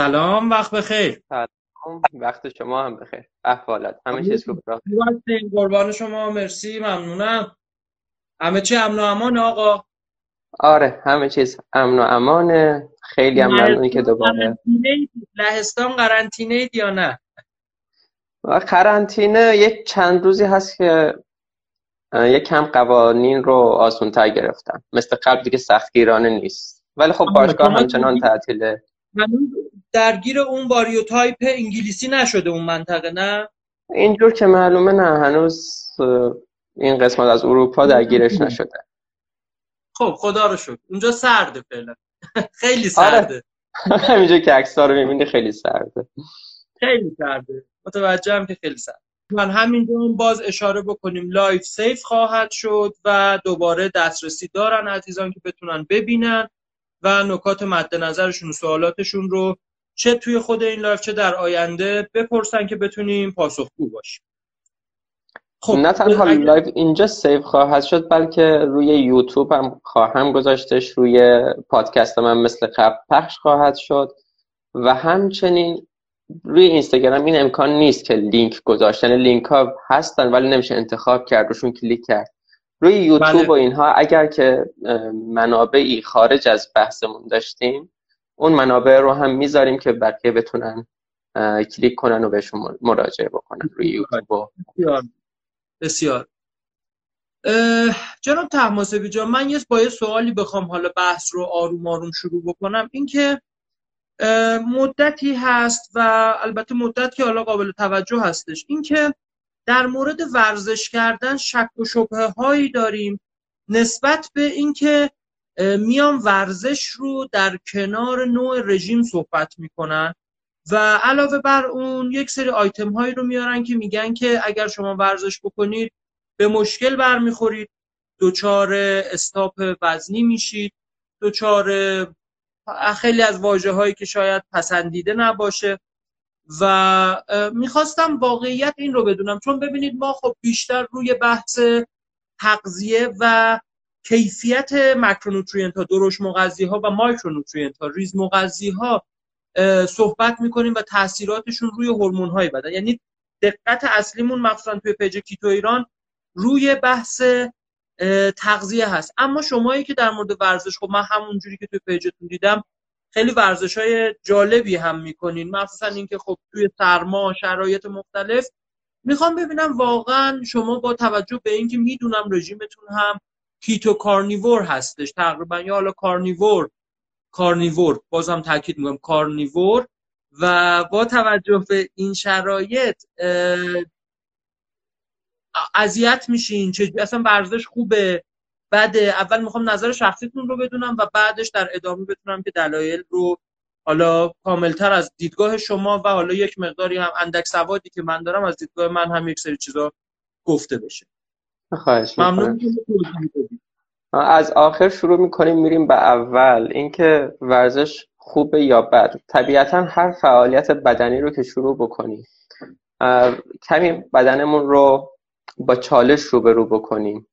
سلام وقت بخیر. سلام وقت شما هم بخیر. احوالات همه چیز خوب قربان شما مرسی ممنونم. همه چی امن و امان آقا؟ آره همه چیز امن و امانه. خیلی هم ممنونی که دوباره لهستان قرنطینه یا نه؟ قرنطینه یک چند روزی هست که یک کم قوانین رو آسونتر گرفتم مثل قبل دیگه سختگیرانه نیست. ولی خب باشگاه همچنان تعطیله. درگیر اون تایپ انگلیسی نشده اون منطقه نه؟ اینجور که معلومه نه هنوز این قسمت از اروپا درگیرش نشده. خب خدا رو شکر. اونجا سرده فعلا. خیلی سرده. آره. همینجا که عکس‌ها رو می‌بینی خیلی سرده. خیلی سرده. متوجهم که خیلی سرده. من همینجا باز اشاره بکنیم. live save خواهد شد و دوباره دسترسی دارن عزیزان که بتونن ببینن. و نکات مد نظرشون و سوالاتشون رو چه توی خود این live چه در آینده بپرسن که بتونیم پاسخگو باشیم. خب نه تنها اگر... live اینجا save خواهد شد بلکه روی یوتیوب هم خواهم گذاشتش روی پادکست من مثل قبل پخش خواهد شد و همچنین روی اینستاگرام این امکان نیست که لینک گذاشتن لینک ها هستن ولی نمیشه انتخاب کرد روشون کلیک کرد. روی یوتیوب بله. و اینها اگر که منابعی خارج از بحثمون داشتیم اون منابع رو هم می‌ذاریم که بقیه بتونن کلیک کنن و بهشون مراجعه بکنن روی یوتیوب بسیار. بسیار. جناب تحماسبی جان من یه با یه سوالی بخوام حالا بحث رو آروم آروم شروع بکنم. اینکه مدتی هست و البته مدت که حالا قابل توجه هستش. اینکه در مورد ورزش کردن شک و شبهه هایی داریم نسبت به اینکه میان ورزش رو در کنار نوع رژیم صحبت می‌کنن و علاوه بر اون یک سری آیتم هایی رو میارن که میگن که اگر شما ورزش بکنید به مشکل برمیخورید دچار استاپ وزنی میشید دچار خیلی از واجه هایی که شاید پسندیده نباشه. و می‌خواستم واقعیت این رو بدونم. چون ببینید ما خب بیشتر روی بحث تغذیه و کیفیت macronutrient ها درشت مغذی ها و micronutrient ها ریز مغذی ها صحبت می‌کنیم و تاثیراتشون روی هورمون های بدن. یعنی دقت اصلیمون مخصوصا توی page کیتو ایران روی بحث تغذیه هست. اما شمایی که در مورد ورزش خب من همونجوری که توی page تون دیدم خیلی ورزش های جالبی هم می‌کنین. مخصوصا اینکه خب توی سرما شرایط مختلف. می‌خوام ببینم واقعا شما با توجه به اینکه می‌دونم رژیمتون هم keto carnivore هستش تقریبا یا حالا carnivore carnivore بازم تاکید می‌کنم carnivore. و با توجه به این شرایط اذیت میشین. چه اصلا ورزش خوبه. بعد اول می‌خوام نظر شخصیتون رو بدونم و بعدش در ادامه بتونم که دلایل رو حالا کاملتر از دیدگاه شما و حالا یک مقداری هم اندک سوادی که من دارم از دیدگاه من هم یک سری چیزا گفته بشه. خواهش ممنون از آخر شروع می‌کنیم میریم به اول. اینکه ورزش خوبه یا بد؟ طبیعتا هر فعالیت بدنی رو که شروع بکنیم. کمی بدنمون رو با چالش روبرو بکنیم.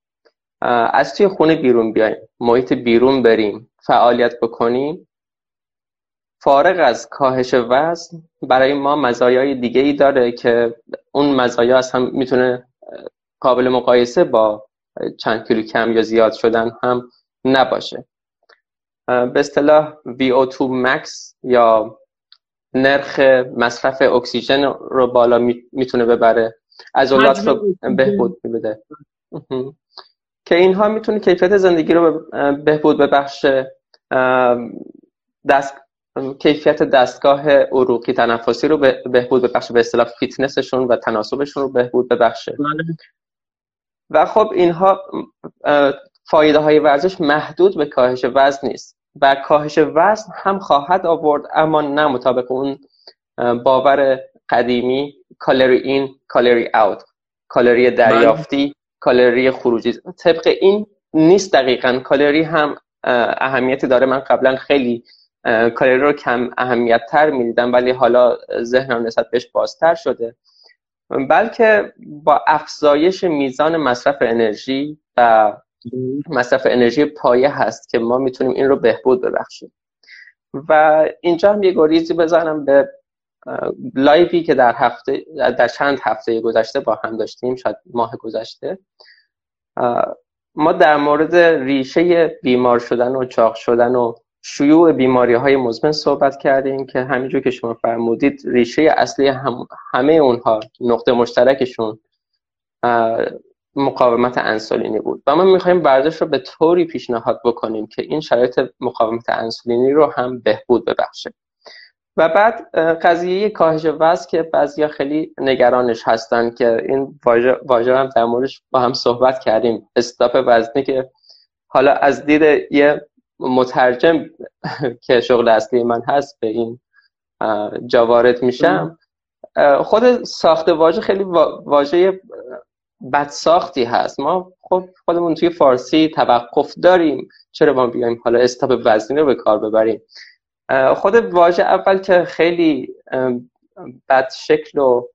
از توی خونه بیرون بیایم محیط بیرون بریم فعالیت بکنیم. فارغ از کاهش وزن برای ما مزایای دیگه ای داره که اون مزایا از هم می‌تونه قابل مقایسه با چند کیلو کم یا زیاد شدن هم نباشه. به اصطلاح VO2 max یا نرخ مصرف اکسیژن رو بالا می‌تونه ببره. عضلات رو بهبود میده که اینها می‌تونه کیفیت زندگی رو بهبود ببخشه دست کیفیت دستگاه عروقی تنفسی رو بهبود ببخشه به اصطلاح فیتنسشون و تناسبشون رو بهبود ببخشه بله. و خب اینها فایده های ورزش محدود به کاهش وزن نیست و کاهش وزن هم خواهد آورد اما نه مطابق اون باور قدیمی calorie in calorie out کالری دریافتی کالری خروجی. طبق این نیست دقیقا. کالری هم اهمیتی داره. من قبلا خیلی کالری رو کم اهمیت تر می‌دیدم ولی حالا ذهنم نسبت بهش بازتر شده. بلکه با افزایش میزان مصرف انرژی و مصرف انرژی پایه هست که ما می‌تونیم این رو بهبود ببخشیم. و اینجا هم یه گریزی بزنم به لایوی که در هفته در چند هفته گذشته با هم داشتیم شاید ماه گذشته ما در مورد ریشه بیمار شدن و چاق شدن و شیوع بیماری های مزمن صحبت کردیم که همینجور که شما فرمودید ریشه اصلی هم همه اونها نقطه مشترکشون مقاومت انسولینی بود. و ما می‌خوایم ورزش رو به طوری پیشنهاد بکنیم که این شرایط مقاومت انسولینی رو هم بهبود ببخشه. و بعد قضیه کاهش وزن که بعضیا خیلی نگرانش هستن که این واژه هم در موردش با هم صحبت کردیم. استاپ وزنی که حالا از دید یه مترجم که شغل اصلی من هست به این جوارد میشم. خود ساخت واژه خیلی واژه بد ساختی هست. ما خب خودمون توی فارسی توقف داریم. چرا ما بیایم حالا استاپ وزنی رو به کار ببریم؟ خود واژه اول که خیلی بد شکل و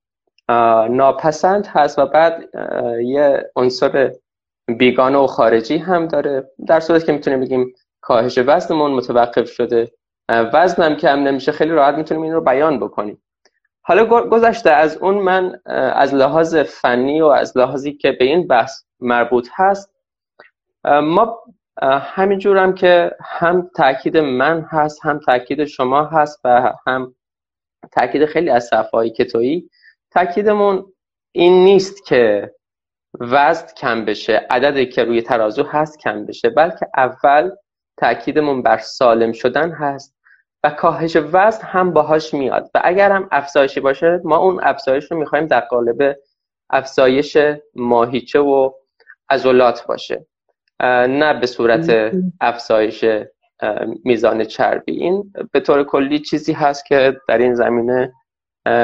ناپسند هست و بعد یه عنصر بیگانه و خارجی هم داره. در صورت که می‌تونیم بگیم کاهش وزنمون متوقف شده. وزنم کم نمیشه خیلی راحت می‌تونیم این رو بیان بکنیم. حالا گذشته از اون من از لحاظ فنی و از لحاظی که به این بحث مربوط هست ما همینجور هم که هم تاکید من هست هم تاکید شما هست و هم تاکید خیلی از صفحه کتویی تاکیدمون این نیست که وزن کم بشه عددی که روی ترازو هست کم بشه بلکه اول تاکیدمون بر سالم شدن هست و کاهش وزن هم باهاش میاد. و اگر هم افزایشی باشه ما اون افزایش رو می‌خوایم در قالب افزایش ماهیچه و عضلات باشه. نه به صورت افزایش میزان چربی. این به طور کلی چیزی هست که در این زمینه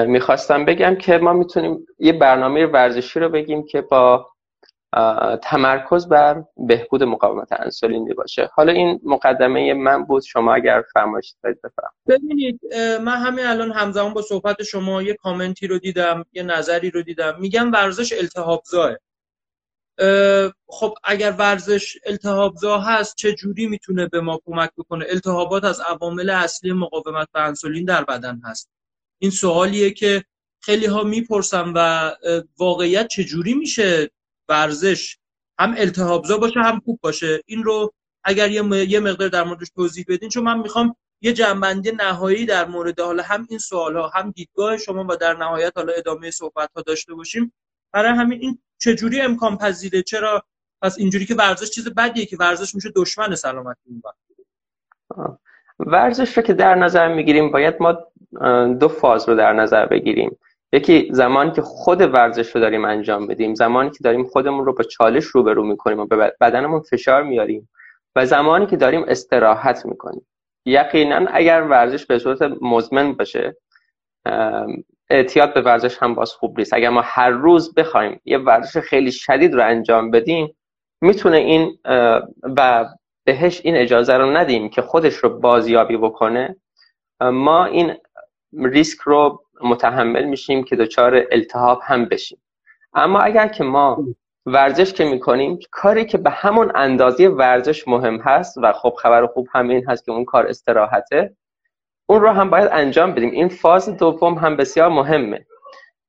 می‌خواستم بگم که ما می‌تونیم یه برنامه ورزشی رو بگیم که با تمرکز بر بهبود مقاومت انسولینی باشه. حالا این مقدمه من بود شما اگر فرمایش دارید بفرم ببینید من همین الان همزمان با صحبت شما یه کامنتی رو دیدم یه نظری رو دیدم. میگم ورزش التهابزاه خب اگر ورزش التهابزا هست چه جوری می‌تونه به ما کمک بکنه؟ التهابات از عوامل اصلی مقاومت به انسولین در بدن هست. این سوالیه که خیلی ها می‌پرسن و واقعیت چه جوری میشه ورزش هم التهابزا باشه هم خوب باشه؟ این رو اگر یه مقدار در موردش توضیح بدین چون من می‌خوام یه جنبندی نهایی در مورد حالا هم این سوال ها هم دیدگاه شما و در نهایت حالا ادامه صحبت ها داشته باشیم. برای همین این چجوری امکان پذیره؟ چرا؟ پس اینجوری که ورزش چیز بدیه که ورزش میشه دشمن سلامتی اون ورزش رو که در نظر می‌گیریم باید ما دو فاز رو در نظر بگیریم. یکی زمانی که خود ورزش رو داریم انجام بدیم زمانی که داریم خودمون رو با چالش روبرو می‌کنیم و به بدنمون فشار میاریم و زمانی که داریم استراحت می‌کنیم. یقینا اگر ورزش به صورت مزمن باشه اعتیاد به ورزش هم باز خوب نیست. اگر ما هر روز بخوایم یه ورزش خیلی شدید رو انجام بدیم می‌تونه این و بهش این اجازه رو ندیم که خودش رو بازیابی بکنه ما این ریسک رو متحمل میشیم که دچار التهاب هم بشیم. اما اگر که ما ورزش که می‌کنیم کاری که به همون اندازه ورزش مهم هست و خب خبر خوب هم این هست که اون کار استراحته اون رو هم باید انجام بدیم. این فاز دوم هم بسیار مهمه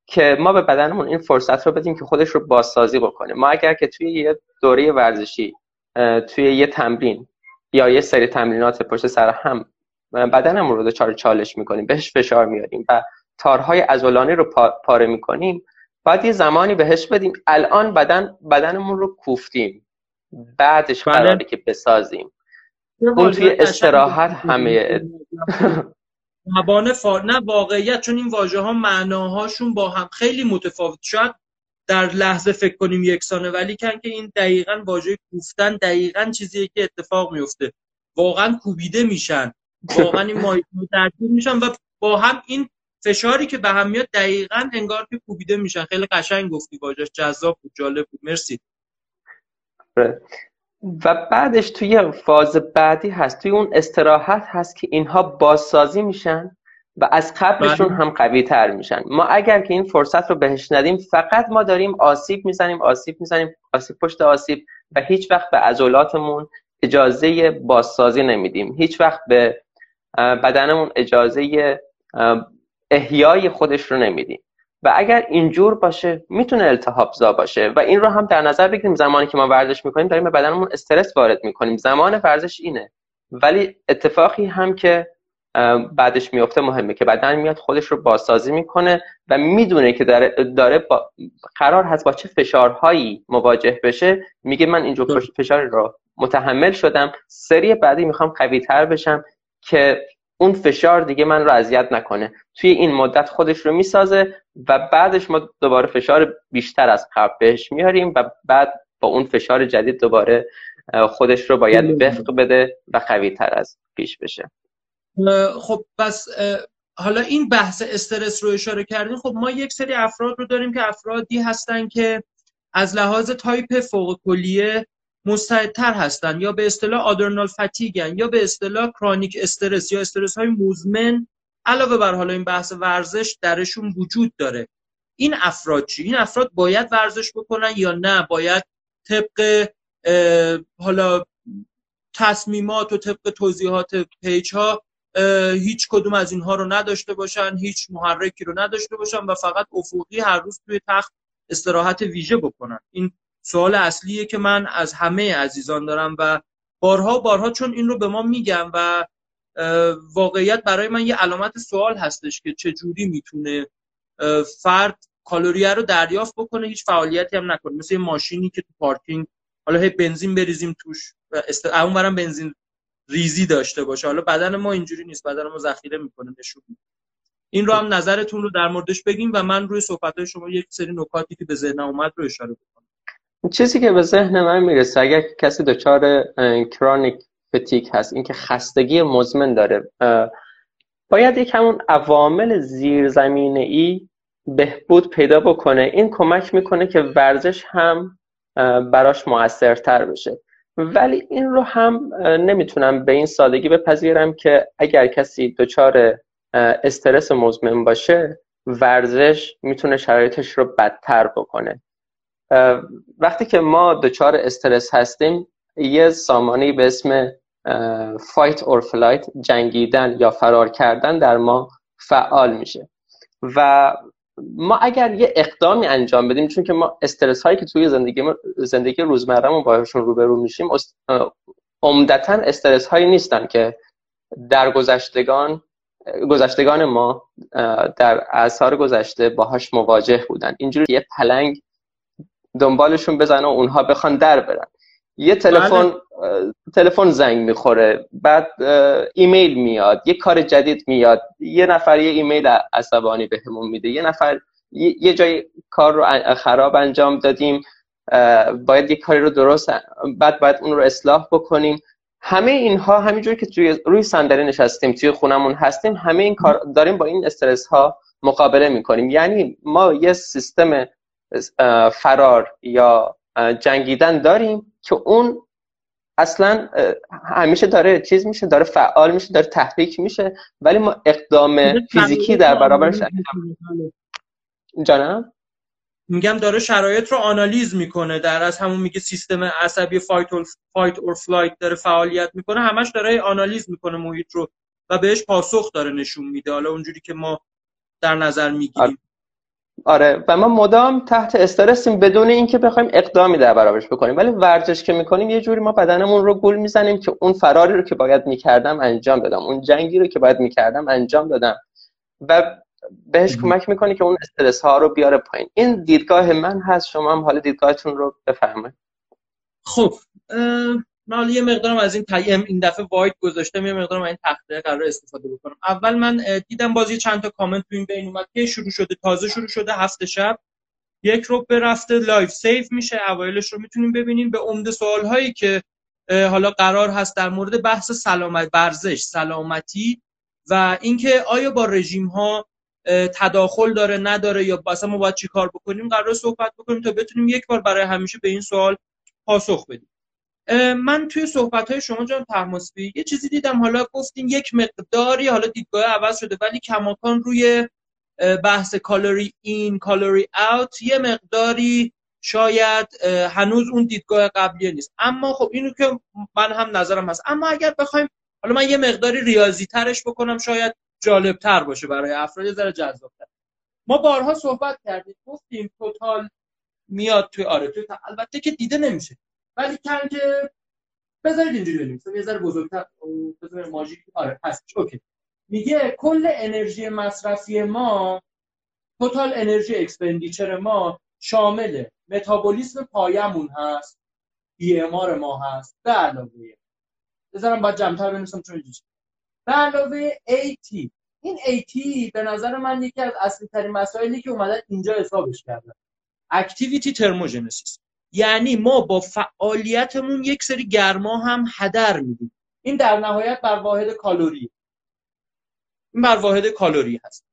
که ما به بدنمون این فرصت رو بدیم که خودش رو بازسازی بکنه. ما اگر که توی یه دوره ورزشی توی یه تمرین یا یه سری تمرینات پشت سر هم بدنمون رو دچار چالش می‌کنیم بهش فشار میاریم و تارهای عضلانی رو پاره می‌کنیم باید یه زمانی بهش بدیم. الان بدن بدنمون رو کوفتیم. بعدش بله. قراره که بسازیم. اون توی استراحت همه مبانه فا... نه واقعیت چون این واژه ها معناهاشون با هم خیلی متفاوت. شاید در لحظه فکر کنیم یکسانه ولی کن که این دقیقا واژه کوفتن دقیقا چیزیه که اتفاق میفته واقعا کوبیده میشن. واقعا این مایه میشن و با هم این فشاری که به هم میاد دقیقا انگار که کوبیده میشن. خیلی قشنگ گفتی واژش جذاب بود جالب بود. مرسی. بله. و بعدش توی فاز بعدی هست توی اون استراحت هست که اینها بازسازی میشن و از قبلشون بله. هم قوی تر میشن. ما اگر که این فرصت رو بهش ندیم فقط ما داریم آسیب می‌زنیم آسیب می‌زنیم آسیب پشت آسیب و هیچ وقت به عضلاتمون اجازه بازسازی نمیدیم. هیچ وقت به بدنمون اجازه احیای خودش رو نمیدیم. و اگر اینجور باشه می‌تونه التهاب زا باشه و این رو هم در نظر بگیریم. زمانی که ما ورزش می‌کنیم داریم به بدنمون استرس وارد می‌کنیم. زمان ورزش اینه. ولی اتفاقی هم که بعدش میفته مهمه که بدن میاد خودش رو بازسازی می‌کنه و می‌دونه که داره, داره با قرار هست با چه فشارهایی مواجه بشه. میگه من اینجور فشار رو متحمل شدم. سری بعدی می‌خوام قوی تر بشم که اون فشار دیگه من رو اذیت نکنه. توی این مدت خودش رو می‌سازه و بعدش ما دوباره فشار بیشتر از قبل بهش میاریم و بعد با اون فشار جدید دوباره خودش رو باید وفق بده و قوی تر از پیش بشه. خب پس حالا این بحث استرس رو اشاره کردیم خب ما یک سری افراد رو داریم که افرادی هستن که از لحاظ تایپ فوق کلیه مستعدتر هستن یا به اصطلاح آدرنال فتیگن یا به اصطلاح کرونیک استرس یا استرس های مزمن علاوه بر حالا این بحث ورزش درشون وجود داره. این افراد چی؟ این افراد باید ورزش بکنن یا نه؟ باید طبق حالا تصمیمات و طبق توضیحات پیج ها هیچ کدوم از اینها رو نداشته باشن هیچ محرکی رو نداشته باشن و فقط افقی هر روز توی تخت استراحت ویژه بکنن. این سوال اصلیه که من از همه عزیزان دارم و بارها بارها چون این رو به ما میگم و واقعیت برای من یه علامت سوال هستش که چه جوری می‌تونه فرد کالریه رو دریافت بکنه هیچ فعالیتی هم نکنه. مثل یه ماشینی که تو پارکینگ حالا هی بنزین بریزیم توش است... اون بنزین ریزی داشته باشه. حالا بدن ما اینجوری نیست بدن ما ذخیره می‌کنه نشون این رو هم نظرتون رو در موردش بگیم و من روی صحبت شما یک سری نکاتی که به ذهنم اومد رو اشاره بکنم. چیزی که به ذهن من می‌رسه اگر کسی دچار کرونیک فتیک هست اینکه خستگی مزمن داره باید یک همون عوامل زیرزمینه ای بهبود پیدا بکنه. این کمک می‌کنه که ورزش هم براش موثرتر بشه. ولی این رو هم نمی‌تونم به این سادگی بپذیرم که اگر کسی دچار استرس مزمن باشه ورزش می‌تونه شرایطش رو بدتر بکنه. وقتی که ما دچار استرس هستیم یه سامانی به اسم fight or flight جنگیدن یا فرار کردن در ما فعال میشه. و ما اگر یه اقدامی انجام بدیم چون که ما استرس هایی که توی زندگی زندگی روزمرهمون باهاشون روبرو میشیم عمدتا استرس هایی نیستن که در گذشتگان گذشتگان ما در اثار گذشته باهاش مواجه بودن. اینجوری یه پلنگ دنبالشون بزنه و اونها بخوان در برن. یه تلفن بله. تلفن زنگ می‌خوره بعد ایمیل میاد یه کار جدید میاد یه نفر یه ایمیل عصبانی بهمون میده. یه نفر یه جای کار رو خراب انجام دادیم باید یه کاری رو درست بعد باید اون رو اصلاح بکنیم. همه اینها همینجوری که توی روی صندلی نشستیم توی خونمون هستیم همه این کار داریم با این استرس ها مقابله می‌کنیم. یعنی ما یه سیستم فرار یا جنگیدن داریم که اون اصلا همیشه داره چیز میشه داره فعال میشه داره تحریک میشه ولی ما اقدام فیزیکی در برابرش جانم؟ میگم داره شرایط رو آنالیز می‌کنه در از همون میگه سیستم عصبی fight fight or flight داره فعالیت می‌کنه همش داره آنالیز می‌کنه محیط رو و بهش پاسخ داره نشون میده حالا اونجوری که ما در نظر می‌گیریم. آره و ما مدام تحت استرسیم بدون اینکه بخوایم اقدامی در برابرش بکنیم. ولی ورزش که می‌کنیم یه جوری ما بدنمون رو گول می‌زنیم که اون فراری رو که باید می‌کردم انجام بدم اون جنگی رو که باید می‌کردم انجام دادم. و بهش کمک می‌کنه که اون استرس ها رو بیاره پایین. این دیدگاه من هست. شما هم حال دیدگاهتون رو بفهمه خب من یه مقدارم از این تایم این دفعه وایت گذاشتم یه مقدارم این تخته قرار استفاده بکنم. اول من دیدم بازی چند تا کامنت تو این بین اومد که شروع شده تازه شروع شده هفته شب. یک رو به رفته لایف سیف میشه اوایلش رو می‌تونیم ببینیم. به عمده سوال هایی که حالا قرار هست در مورد بحث سلامت ورزش سلامتی و اینکه آیا با رژیم ها تداخل داره نداره یا مثلا ما باید چیکار بکنیم قرار صحبت بکنیم تا بتونیم یک بار برای همیشه به این سوال پاسخ بدیم. من توی صحبت های شما جان تحماسبی یه چیزی دیدم. حالا گفتیم یک مقداری حالا دیدگاه عوض شده ولی کماکان روی بحث کالری این کالری اوت یه مقداری شاید هنوز اون دیدگاه قبلی نیست. اما خب اینو که من هم نظرم هست. اما اگر بخوایم حالا من یه مقداری ریاضی ترش بکنم شاید جالب تر باشه برای افراد یه ذره جذاب ما بارها صحبت کردیم گفتیم total میاد توی آره توی البته که دیده نمیشه. ولی که بذارید اینجوری بنویسم یه ذره بزرگتر بذارید ماژیک. آره هست OK. میگه کل انرژی مصرفی ما total energy expenditure ما شامل متابولیسم پایمون هست. ای ما هست. به علاوه بذارم باید جمعتر بنویسم چون اینجوری. به علاوه EAT این EAT به نظر من یکی از اصلی ترین مسائلی که اومدن اینجا حسابش کردن. activity thermogenesis یعنی ما با فعالیتمون یک سری گرما هم هدر میدیم. این در نهایت بر واحد کالری این بر واحد کالری هست.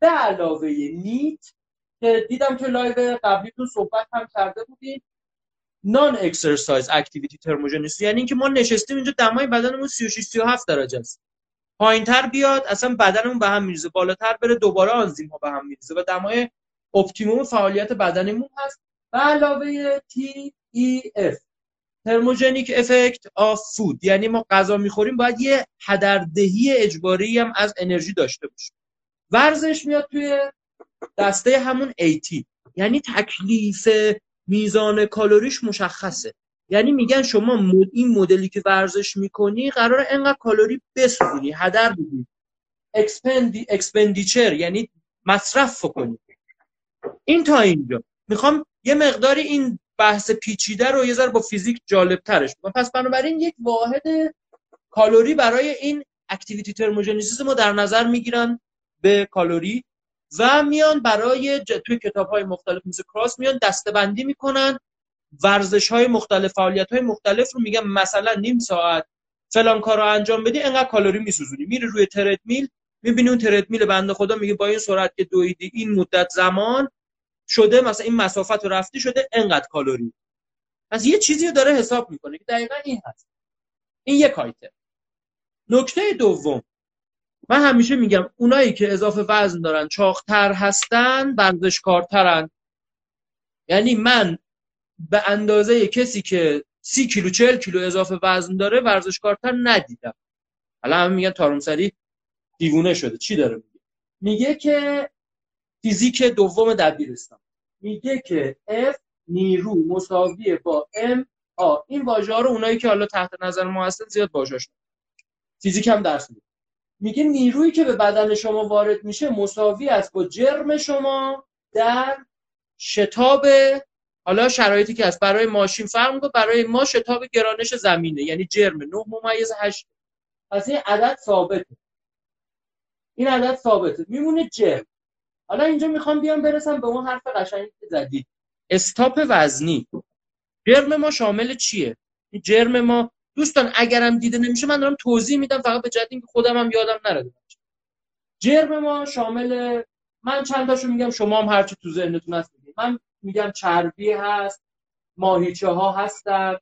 به علاوه NEAT که دیدم که live قبلیتون صحبت هم کرده بودیم non exercise activity thermogenesis یعنی اینکه ما نشستیم اینجا دمای بدنمون 36 37 درجه است. پایینتر بیاد اصلا بدنمون به هم میریزه. بالاتر بره دوباره آنزیم ها به هم میریزه و دمای optimum فعالیت بدنمون هست. به علاوه TEF thermogenic effect of food یعنی ما غذا می‌خوریم باید یه هدردهی اجباری هم از انرژی داشته باشیم. ورزش میاد توی دسته همون AT یعنی تکلیف میزان کالریش مشخصه. یعنی میگن شما این مدلی که ورزش می‌کنی قرار انقدر کالری بسوزونی هدر بدی expendi expenditure یعنی مصرف کنی این تا اینجا. می‌خوام یه مقداری این بحث پیچیده رو یه ذره با فیزیک جالب ترش پس بنابراین یک واحد کالری برای این activity thermogenesis ما در نظر می‌گیرن به کالری و میان برای ج... توی کتاب های مختلف مثل Krause میان دستبندی می‌کنن. ورزش های مختلف فعالیت های مختلف رو میگن مثلا نیم ساعت فلان کار رو انجام بدی انقدر کالری میسوزونی. میره روی تردمیل می‌بینی اون تردمیل بنده خدا میگه با این سرعت که دویدی این مدت زمان شده مثلا این مسافت رو رفتی شده انقدر کالری پس یه چیزی رو داره حساب می‌کنه که دقیقا این هست. این یک آیتم نکته دوم. من همیشه میگم اونایی که اضافه وزن دارن چاقتر هستن ورزشکارترن. یعنی من به اندازه کسی که سی کیلو چل کیلو اضافه وزن داره ورزشکارتر ندیدم. حالا هم میگن تارومسری دیوونه شده. چی داره میگه؟ میگه که فیزیک دوم دبیرستان. میگه که F نیرو مساویه با M آ این واژه ها رو اونایی که حالا تحت نظر ما هستن زیاد واژه‌اش فیزیک هم درس میده. میگه نیرویی که به بدن شما وارد میشه مساوی است با جرم شما در شتاب حالا شرایطی که هست برای ماشین فرق می‌کنه برای ما شتاب گرانش زمینه یعنی جرم. 9 ممیز 8 پس این عدد ثابته. این عدد ثابته. میمونه جرم. حالا اینجا می‌خوام بیام برسم به اون حرف قشنگی که زدید استاپ وزنی. جرم ما شامل چیه؟ جرم ما دوستان اگرم دیده نمیشه من دارم توضیح میدم فقط به جهت اینکه خودم هم یادم نره جرم ما شامل من چند تاشو میگم شما هم هرچی تو ذهنتون هست میگید من میگم چربی هست ماهیچه ها هستن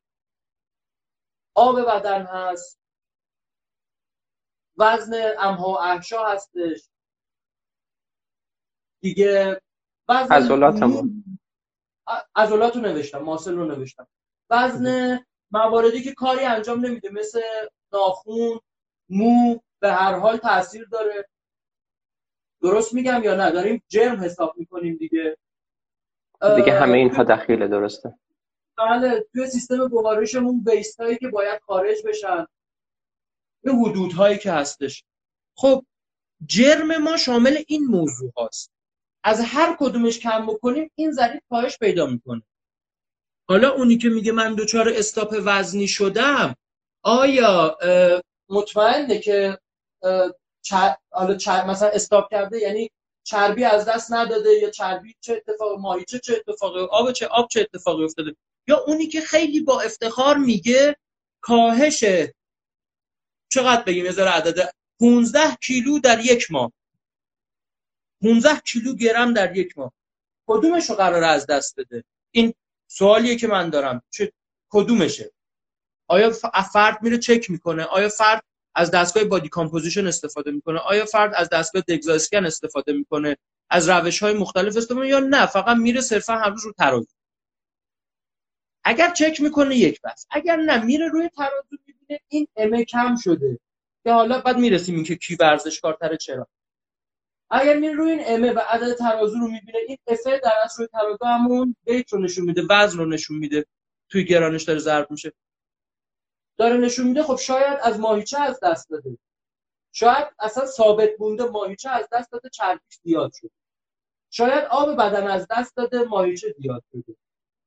آب بدن هست وزن امها و احشا هستش. دیگه عضلات عضلات رو نوشتم ماسل رو نوشتم. وزن مواردی که کاری انجام نمیده مثل ناخون مو به هر حال تاثیر داره. درست میگم یا نه؟ داریم جرم حساب می‌کنیم دیگه. دیگه همه اینها دخیله درسته؟ بله توی سیستم گوارشمون بیست هایی که باید خارج بشن. به حدود هایی که هستش. خب جرم ما شامل این موضوع هاست. از هر کدومش کم بکنیم این ضریب کاهش پیدا می‌کنه. حالا اونی که میگه من دچار استاپ وزنی شدم آیا مطمئنه که حالا مثلا استاپ کرده یعنی چربی از دست نداده یا چربی چه اتفاق ماهیچه چه اتفاقی آب چه آب چه اتفاقی افتاده؟ یا اونی که خیلی با افتخار میگه کاهش چقدر بگیم یه عدد 15 کیلو در یک ماه. 15 کیلو گرم در یک ماه. کدومش رو قرار از دست بده؟ این سوالیه که من دارم. چه کدومشه؟ آیا فرد میره چک می‌کنه؟ آیا فرد از دستگاه بادی کامپوزیشن استفاده می‌کنه؟ آیا فرد از دستگاه دگزاسکن استفاده می‌کنه؟ از روش های مختلف استفاده یا نه؟ فقط میره صرفا هر روز رو ترازو. اگر چک می‌کنه یک بس. اگر نه میره روی ترازو می‌بینه این امه کم شده. که حالا بعد می‌رسیم اینکه کی ورزشکارتره چرا؟ اگر می روی این امه و عدد ترازو رو می‌بینه این افه در اصل روی ترازو همون بیت رو نشون میده وزن رو نشون میده توی گرانش داره ضرب میشه. داره نشون میده خب شاید از ماهیچه از دست داده. شاید اصلا ثابت بونده ماهیچه از دست داده چربیش زیاد شده شاید آب بدن از دست داده ماهیچه زیاد شده.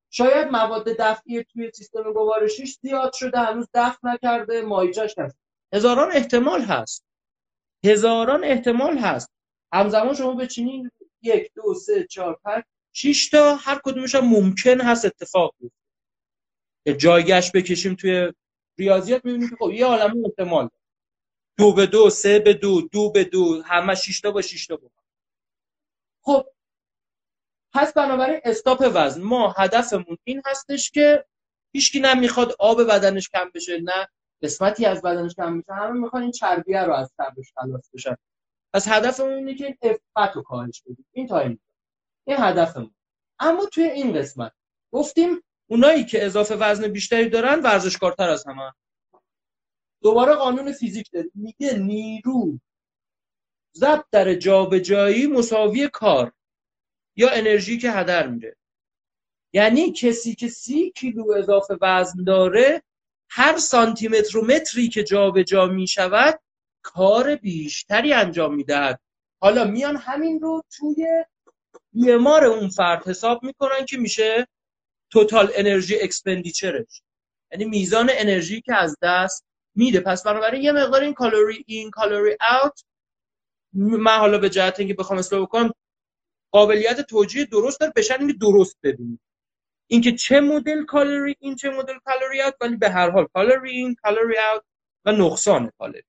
شاید مواد دفعی توی سیستم گوارشیش زیاد شده هنوز دفع نکرده ماهیچهش هست. هزاران احتمال هست. هزاران احتمال هست. همزمان شما بچینین یک دو سه چهار پنج شش تا هر کدومش هم ممکن هست اتفاق بیفته. جایگشت بکشیم توی ریاضیات می‌بینیم که خب یه عالم احتمال دو به دو سه به دو دو به دو همه شش تا با شش تا خب پس بنابراین استاپ وزن. ما هدفمون این هستش که هیچکی نمی‌خواد آب بدنش کم بشه نه قسمتی از بدنش کم بشه. همه می‌خوان این چربیه رو از تبش خلاص بشن. پس هدفمون اینه که افت رو کاهش بدیم. این تا این هدفمون. اما توی این قسمت گفتیم اونایی که اضافه وزن بیشتری دارن ورزشکارتر از همه. دوباره قانون فیزیک داره میگه نیرو. ضبط در جابجایی مساوی کار یا انرژی که هدر میره. یعنی کسی که سی کیلو اضافه وزن داره هر سانتیمتر و متری که جابجا جا می شود کار بیشتری انجام می‌دهد. حالا میان همین رو توی BMR اون فرد حساب می‌کنن که میشه total energy expenditure ش یعنی میزان انرژی که از دست میده. پس بنابراین یه مقدار این calorie in calorie out من حالا به جهت اینکه بخوام اصلاح بکنم قابلیت توجیه درست داره. بشن اینکه درست ببینید اینکه چه مدل calorie in چه مدل calorie out ولی به هر حال calorie in calorie out و نقصان کالری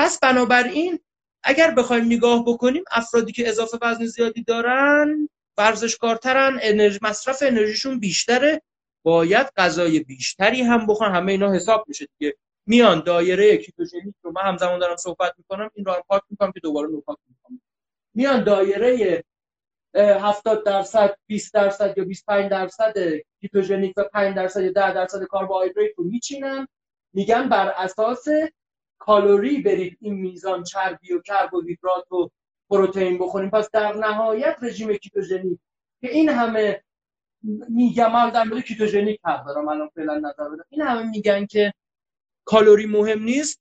پس بنابراین اگر بخوایم نگاه بکنیم افرادی که اضافه وزن زیادی دارن ورزشکارترن انرژی مصرف انرژیشون بیشتره. باید غذای بیشتری هم بخورن. همه اینا حساب میشه دیگه. میان دایره کیتوژنیک رو من همزمان دارم صحبت می‌کنم این رو هم پاک می‌کنم که دوباره نوپاک می‌کنم. میان دایره 70 درصد 20 درصد یا 25 درصد کیتوژنیک و 5 درصد یا 10 درصد کربوهیدرات رو میچینن. میگن بر اساس کالری برید این میزان چربی و کربوهیدرات و پروتئین بخوریم. پس در نهایت رژیم کیتوژنیک که این همه میگم من در مورد کیتوژنیک حرف دارم الان فعلا بدم. این همه میگن که کالری مهم نیست.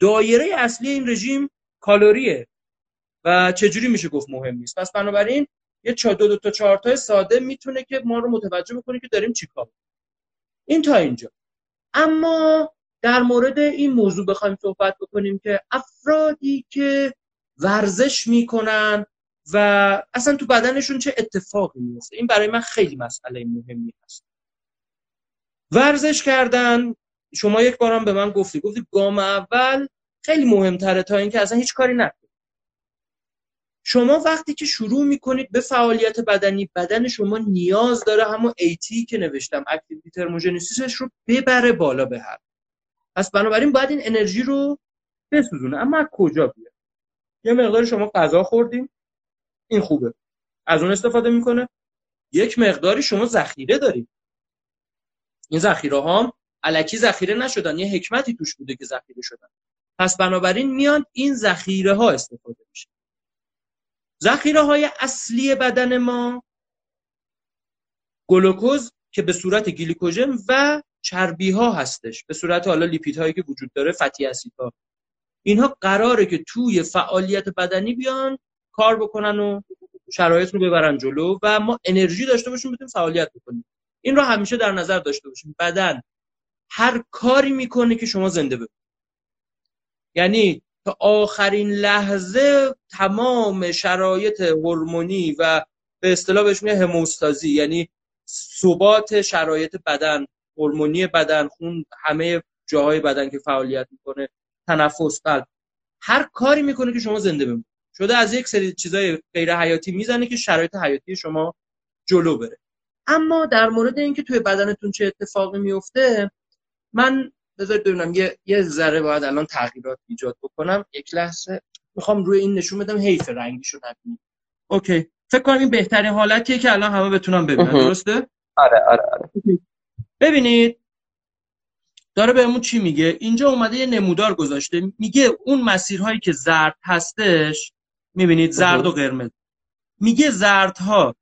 دایره اصلی این رژیم کالریه و چجوری میشه گفت مهم نیست. پس بنابراین یه چا دو, دو تا چهار تا ساده می‌تونه که ما رو متوجه بکنه که داریم چیکار این تا اینجا. اما در مورد این موضوع بخوایم صحبت بکنیم که افرادی که ورزش می‌کنن و اصلا تو بدنشون چه اتفاقی میفته این برای من خیلی مسئله مهمی هست. ورزش کردن شما یک بارم به من گفتی گفتی گام اول خیلی مهمتره تا اینکه اصلا هیچ کاری نکنید شما وقتی که شروع می‌کنید به فعالیت بدنی بدن شما نیاز داره همون ایتی که نوشتم اکتیویتی ترموژنیسیسش رو ببره بالا به هر پس بنابراین باید این انرژی رو بسوزونه. اما از کجا بیاد؟ یه مقدار شما غذا خوردیم. این خوبه. از اون استفاده می‌کنه. یک مقداری شما ذخیره دارید این ذخیره ها علکی ذخیره نشدن یه حکمتی توش بوده که ذخیره شدن. پس بنابراین میان این ذخیره ها استفاده میشه. ذخیره های اصلی بدن ما گلوکوز که به صورت گلیکوژن و چربی ها هستش. به صورت حالا لیپید هایی که وجود داره فتی اسید ها اینها قراره که توی فعالیت بدنی بیان کار بکنن و شرایط رو ببرن جلو و ما انرژی داشته باشیم بتونیم فعالیت بکنیم. این رو همیشه در نظر داشته باشیم. بدن هر کاری می‌کنه که شما زنده بمونید. یعنی تا آخرین لحظه تمام شرایط هورمونی و به اصطلاح بهش میگه هموستازی یعنی ثبات شرایط بدن. هورمونی بدن خون همه جاهای بدن که فعالیت می‌کنه تنفس قلب. هر کاری می‌کنه که شما زنده بمونید شده از یک سری چیزای غیر حیاتی می‌زنه که شرایط حیاتی شما جلو بره. اما در مورد اینکه توی بدنتون چه اتفاقی میفته من بذارید ببینم یه یه ذره باید الان تغییرات ایجاد بکنم. یک لحظه. می‌خوام روی این نشون بدم حیف رنگیشو نبینید اوکی. فکر کنم این بهترین حالتیه که الان همه بتونم ببینن. درسته؟ آره آره آره. ببینید داره بهمون چی میگه؟ اینجا اومده یه نمودار گذاشته میگه اون مسیرهایی که زرد هستش می‌بینید زرد و قرمز. میگه زردها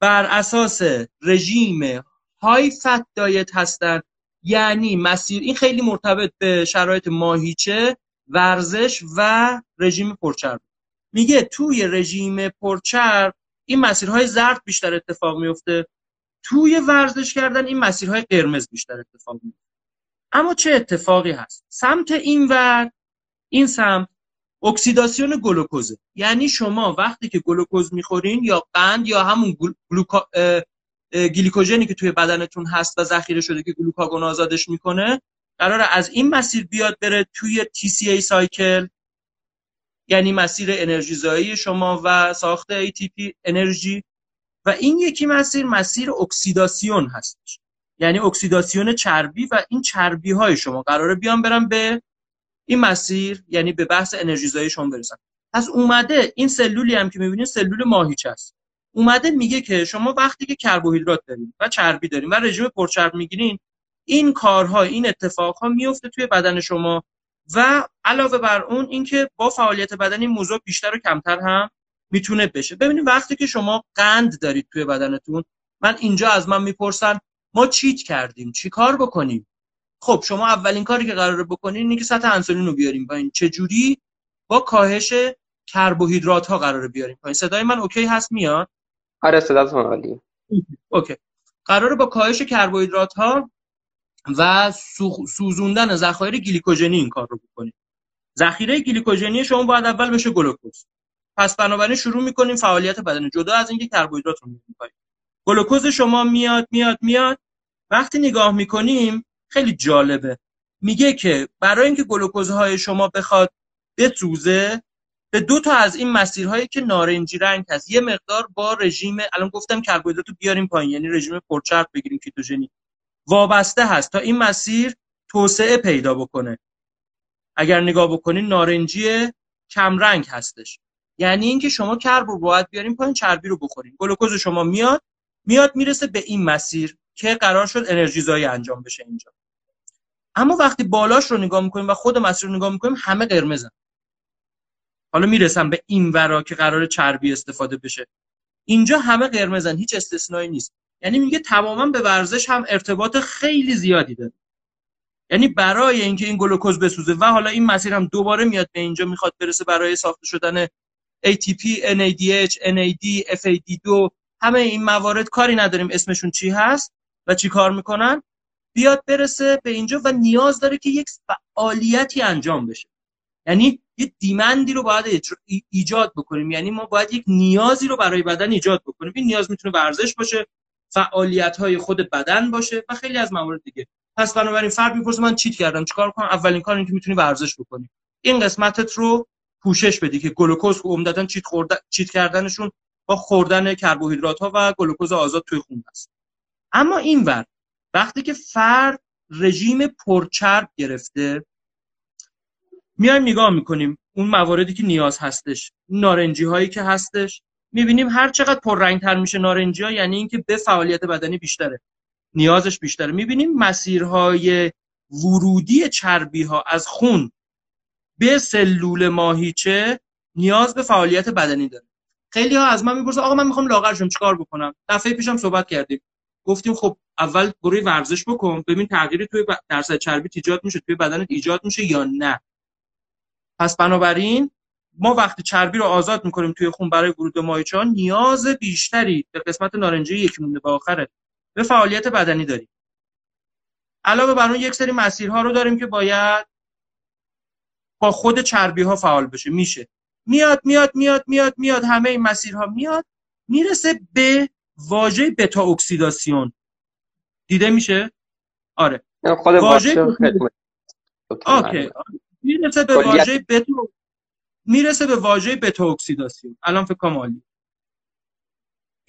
بر اساس رژیم های فت دایت هستن یعنی مسیر این خیلی مرتبط به شرایط ماهیچه ورزش و رژیم پرچرب. میگه توی رژیم پرچرب این مسیرهای زرد بیشتر اتفاق میفته توی ورزش کردن این مسیرهای قرمز بیشتر اتفاق میفته اما چه اتفاقی هست؟ سمت این ور این سمت اکسیداسیون گلوکوزه. یعنی شما وقتی که گلوکوز می‌خورین یا قند یا همون گلوکا... گلیکوژنی که توی بدنتون هست و ذخیره شده که گلوکاگون آزادش می‌کنه قرار از این مسیر بیاد بره توی TCA cycle یعنی مسیر انرژی زایی شما و ساخت ATP انرژی و این یکی مسیر مسیر اکسیداسیون هستش. یعنی اکسیداسیون چربی و این چربی های شما. قراره بیان برن به این مسیر یعنی به بحث انرژی شما برسن. پس اومده این سلولی هم که می‌بینید سلول ماهیچه است. اومده میگه که شما وقتی که کربوهیدرات دارین و چربی دارین و رژیم پرچرب می‌گیرین این کارها این اتفاقها میفته توی بدن شما و علاوه بر اون اینکه با فعالیت بدن این موضوع بیشتر و کمتر هم می‌تونه بشه. ببینید وقتی که شما قند دارید توی بدنتون من اینجا از من می‌پرسن ما چیت کردیم؟ چی کار بکنیم؟ خب شما اولین کاری که قراره بکنین اینه که سطح انسولین رو بیاریم پایین. چه جوری؟ با کاهش کربوهیدرات ها قراره بیاریم پایین. صدای من okay هست میاد؟ آره صداتون عالیه. okay. قراره با کاهش کربوهیدرات ها و سوزوندن ذخایر گلیکوژنی این کار رو بکنیم. ذخیره گلیکوژنی شما باید اول بشه گلوکوز. پس بنابراین شروع می‌کنیم فعالیت بدن. جدا از اینکه کربوهیدرات رو میاریم گلوکوز شما میاد میاد میاد. وقتی نگاه می‌کنیم خیلی جالبه. میگه که برای اینکه گلوکوزهای شما بخواد بسوزه به دو تا از این مسیرهایی که نارنجی رنگ هست. یه مقدار با رژیم الان گفتم کربوهیدرات رو بیاریم پایین یعنی رژیم پرچرب بگیریم کیتوژنی. وابسته هست تا این مسیر توسعه پیدا بکنه. اگر نگاه بکنین نارنجی کمرنگ هستش. یعنی اینکه شما کرب رو باید بیاریم پایین چربی رو بخوریم گلوکوز شما میاد میاد می‌رسه به این مسیر که قرار شد انرژی زایی انجام بشه اینجا. اما وقتی بالاش رو نگاه می‌کنیم و خود مسیر رو نگاه می‌کنیم همه قرمزن. حالا می‌رسم به این ورا که قرار چربی استفاده بشه. اینجا همه قرمزن هیچ استثنایی نیست. یعنی میگه تماما به ورزش هم ارتباط خیلی زیادی داره. یعنی برای اینکه این گلوکوز بسوزه و حالا این مسیر هم دوباره میاد به اینجا می‌خواد برسه برای ساخته شدن ATP, NADH, NAD, FAD2 همه این موارد کاری نداریم. اسمشون چی هست و چی کار می‌کنن؟ بیاد برسه به اینجا و نیاز داره که یک فعالیتی انجام بشه. یعنی یه دیمندی رو باید ایجاد بکنیم. یعنی ما باید یک نیازی رو برای بدن ایجاد بکنیم. این نیاز می‌تونه ورزش باشه فعالیت های خود بدن باشه و خیلی از موارد دیگه. پس بنابراین فرد می‌پرسه من چیت کردم؟ چیکار کنم؟ اولین کار اینه که می‌تونی ورزش بکنی. این قسمتت رو پوشش بدی که گلوکوز عمدتا چیت چیت کردنشون با خوردن کربوهیدرات ها و گلوکوز آزاد توی خون هست. اما این ور وقتی که فرد رژیم پرچرب گرفته میایم نگاه می‌کنیم اون مواردی که نیاز هستش نارنجی هایی که هستش می‌بینیم هر چقدر پررنگتر میشه نارنجی ها یعنی اینکه به فعالیت بدنی بیشتره نیازش بیشتره. می‌بینیم مسیرهای ورودی چربی ها از خون به سلول ماهیچه نیاز به فعالیت بدنی داره. خیلی ها از من می‌پرسن آقا من می‌خوام لاغر شم چیکار بکنم؟ دفعه پیشم صحبت کردیم. گفتیم خب اول بروی ورزش بکن ببین تغییری توی درصد چربی ایجاد میشه توی بدنت ایجاد میشه یا نه. پس بنابراین ما وقتی چربی رو آزاد می‌کنیم توی خون برای ورود مایچه نیاز بیشتری به قسمت نارنجی یکی مونده به آخره به فعالیت بدنی داریم. علاوه بر اون یک سری مسیرها رو داریم که باید با خود چربی ها فعال بشه. میشه. میاد میاد میاد میاد میاد. همه این مسیرها میاد. می‌رسه به واژه بتا اکسیداسیون دیده میشه؟ آره. خود واژه اوکی. می‌رسه به واژه بتا می‌رسه به واژه بتا اکسیداسیون الان فکر کنم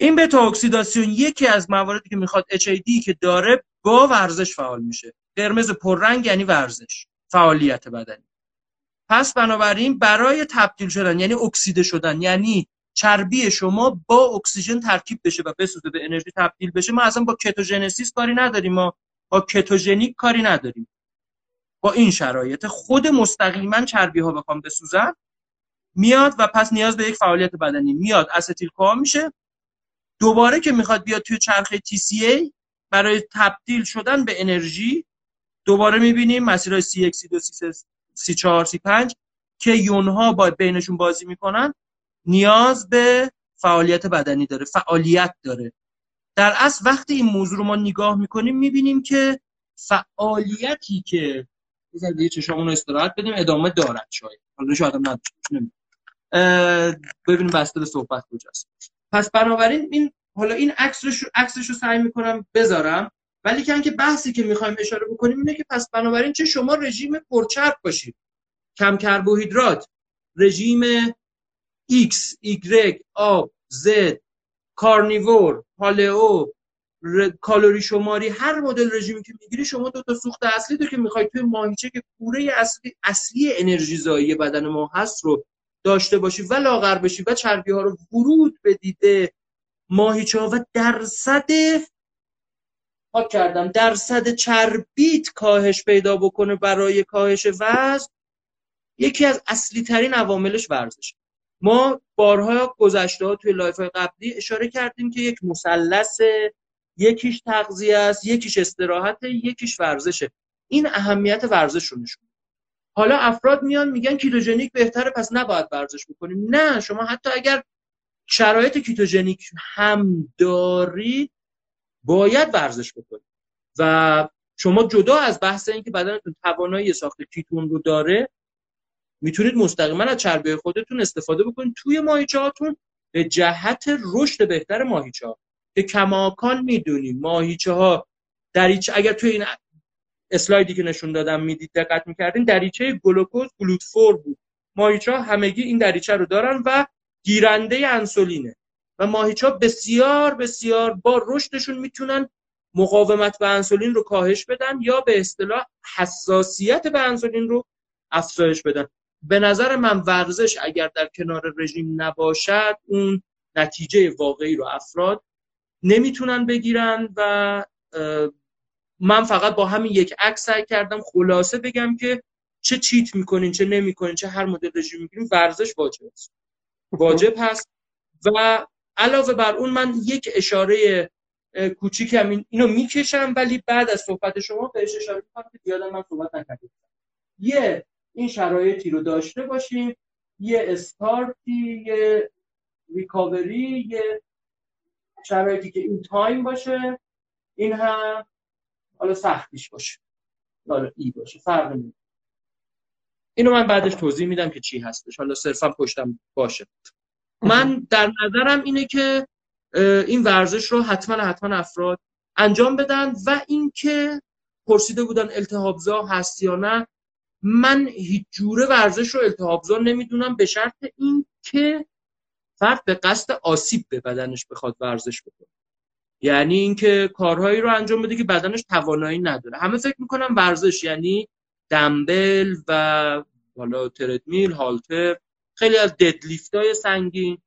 این بتا اکسیداسیون یکی از مواردی که می‌خواد HAD که داره با ورزش فعال میشه. قرمز پررنگ یعنی ورزش. فعالیت بدنی. پس بنابراین برای تبدیل شدن یعنی اکسیده شدن یعنی چربی شما با اکسیژن ترکیب بشه و بسوزه به انرژی تبدیل بشه ما اصلا با ketogenesis کاری نداریم ما. با کتوژنیک کاری نداریم. با این شرایط خود مستقیما چربی ها بخوام بسوزن میاد و پس نیاز به یک فعالیت بدنی. میاد اسیتیل کوآ میشه. دوباره که می‌خواد بیاد توی چرخه TCA برای تبدیل شدن به انرژی دوباره می‌بینیم مسیرهای C1 C2 C4 C5 که یونها با بینشون بازی می‌کنن نیاز به فعالیت بدنی داره فعالیت داره. در اصل وقتی این موضوع رو ما نگاه می‌کنیم می‌بینیم که فعالیتی که بذار دیگه چشامون رو استراحت بدیم ادامه دارد شاید. حالا شاید هم ببینیم بسته به صحبت کجاست. پس بنابراین این حالا این عکسش عکسش رو سعی می‌کنم بذارم. ولی که اینکه بحثی که می‌خوایم اشاره بکنیم اینه که پس بنابراین چه شما رژیم پرچرب باشید. کم کربوهیدرات رژیم X, Y, آب، Z، کارنیور، پالئو، کالری شماری هر مدل رژیمی که می‌گیری شما دو تا سوخت اصلی تو که می‌خوای توی ماهیچه که کوره اصلی اصلی انرژی زایی بدن ما هست رو داشته باشی و لاغر بشی و چربی ها رو ورود بدید به ماهیچه ها و درصد پاک کردم. درصد چربیت کاهش پیدا بکنه برای کاهش وزن یکی از اصلی ترین عواملش ورزش. ما بارها گذشته ها توی live های قبلی اشاره کردیم که یک مثلث یکیش تغذیه است یکیش استراحت یکیش ورزشه. این اهمیت ورزش رو نشون حالا افراد میان میگن کیتوژنیک بهتره پس نباید ورزش بکنیم. نه شما حتی اگر شرایط کیتوژنیک هم داری باید ورزش بکنید و شما جدا از بحث اینکه بدنتون توانایی ساخت کیتون رو داره می‌تونید مستقیما از چربی خودتون استفاده بکنید. توی ماهیچه به جهت رشد بهتر ماهیچه ها که کماکان می‌دونیم. ماهیچه ها دریچه اگر توی این اسلایدی که نشون دادم می‌دید دقت می‌کردین دریچه گلوکوز گلوت فور بود. ماهیچه ها همگی این دریچه رو دارن و گیرنده انسولینه. و ماهیچه بسیار بسیار با رشدشون می‌تونن مقاومت به انسولین رو کاهش بدن یا به اصطلاح حساسیت به انسولین رو افزایش بدن. به نظر من ورزش اگر در کنار رژیم نباشد اون نتیجه واقعی رو افراد نمی‌تونن بگیرن و من فقط با همین یک عکس سعی کردم خلاصه بگم که چه چیت می‌کنین چه نمی‌کنین چه هر مدل رژیم می‌گیرین ورزش واجب است. واجب هست و علاوه بر اون من یک اشاره کوچیک هم اینو می‌کشم ولی بعد از صحبت شما بهش اشاره می‌کنم که یادم من صحبت نکردم. یه این شرایطی رو داشته باشیم یه استارتی یه ریکاوری یه شرایطی که این تایم باشه این هم حالا سختیش باشه. حالا ای باشه فرق نمی‌کنه. اینو من بعدش توضیح میدم که چی هستش. حالا صرفا پشتم باشه. من در نظرم اینه که این ورزش رو حتما حتما افراد انجام بدن و اینکه پرسیده بودن التهابزا هست یا نه. من هیچ جوره ورزش رو التهابزا نمی‌دونم به شرط اینکه فرد به قصد آسیب به بدنش بخواد ورزش بکنه. یعنی اینکه کارهایی رو انجام بده که بدنش توانایی نداره. همه فکر می‌کنم ورزش یعنی دمبل و حالا تردمیل هالتر خیلی از ددلیفت های سنگین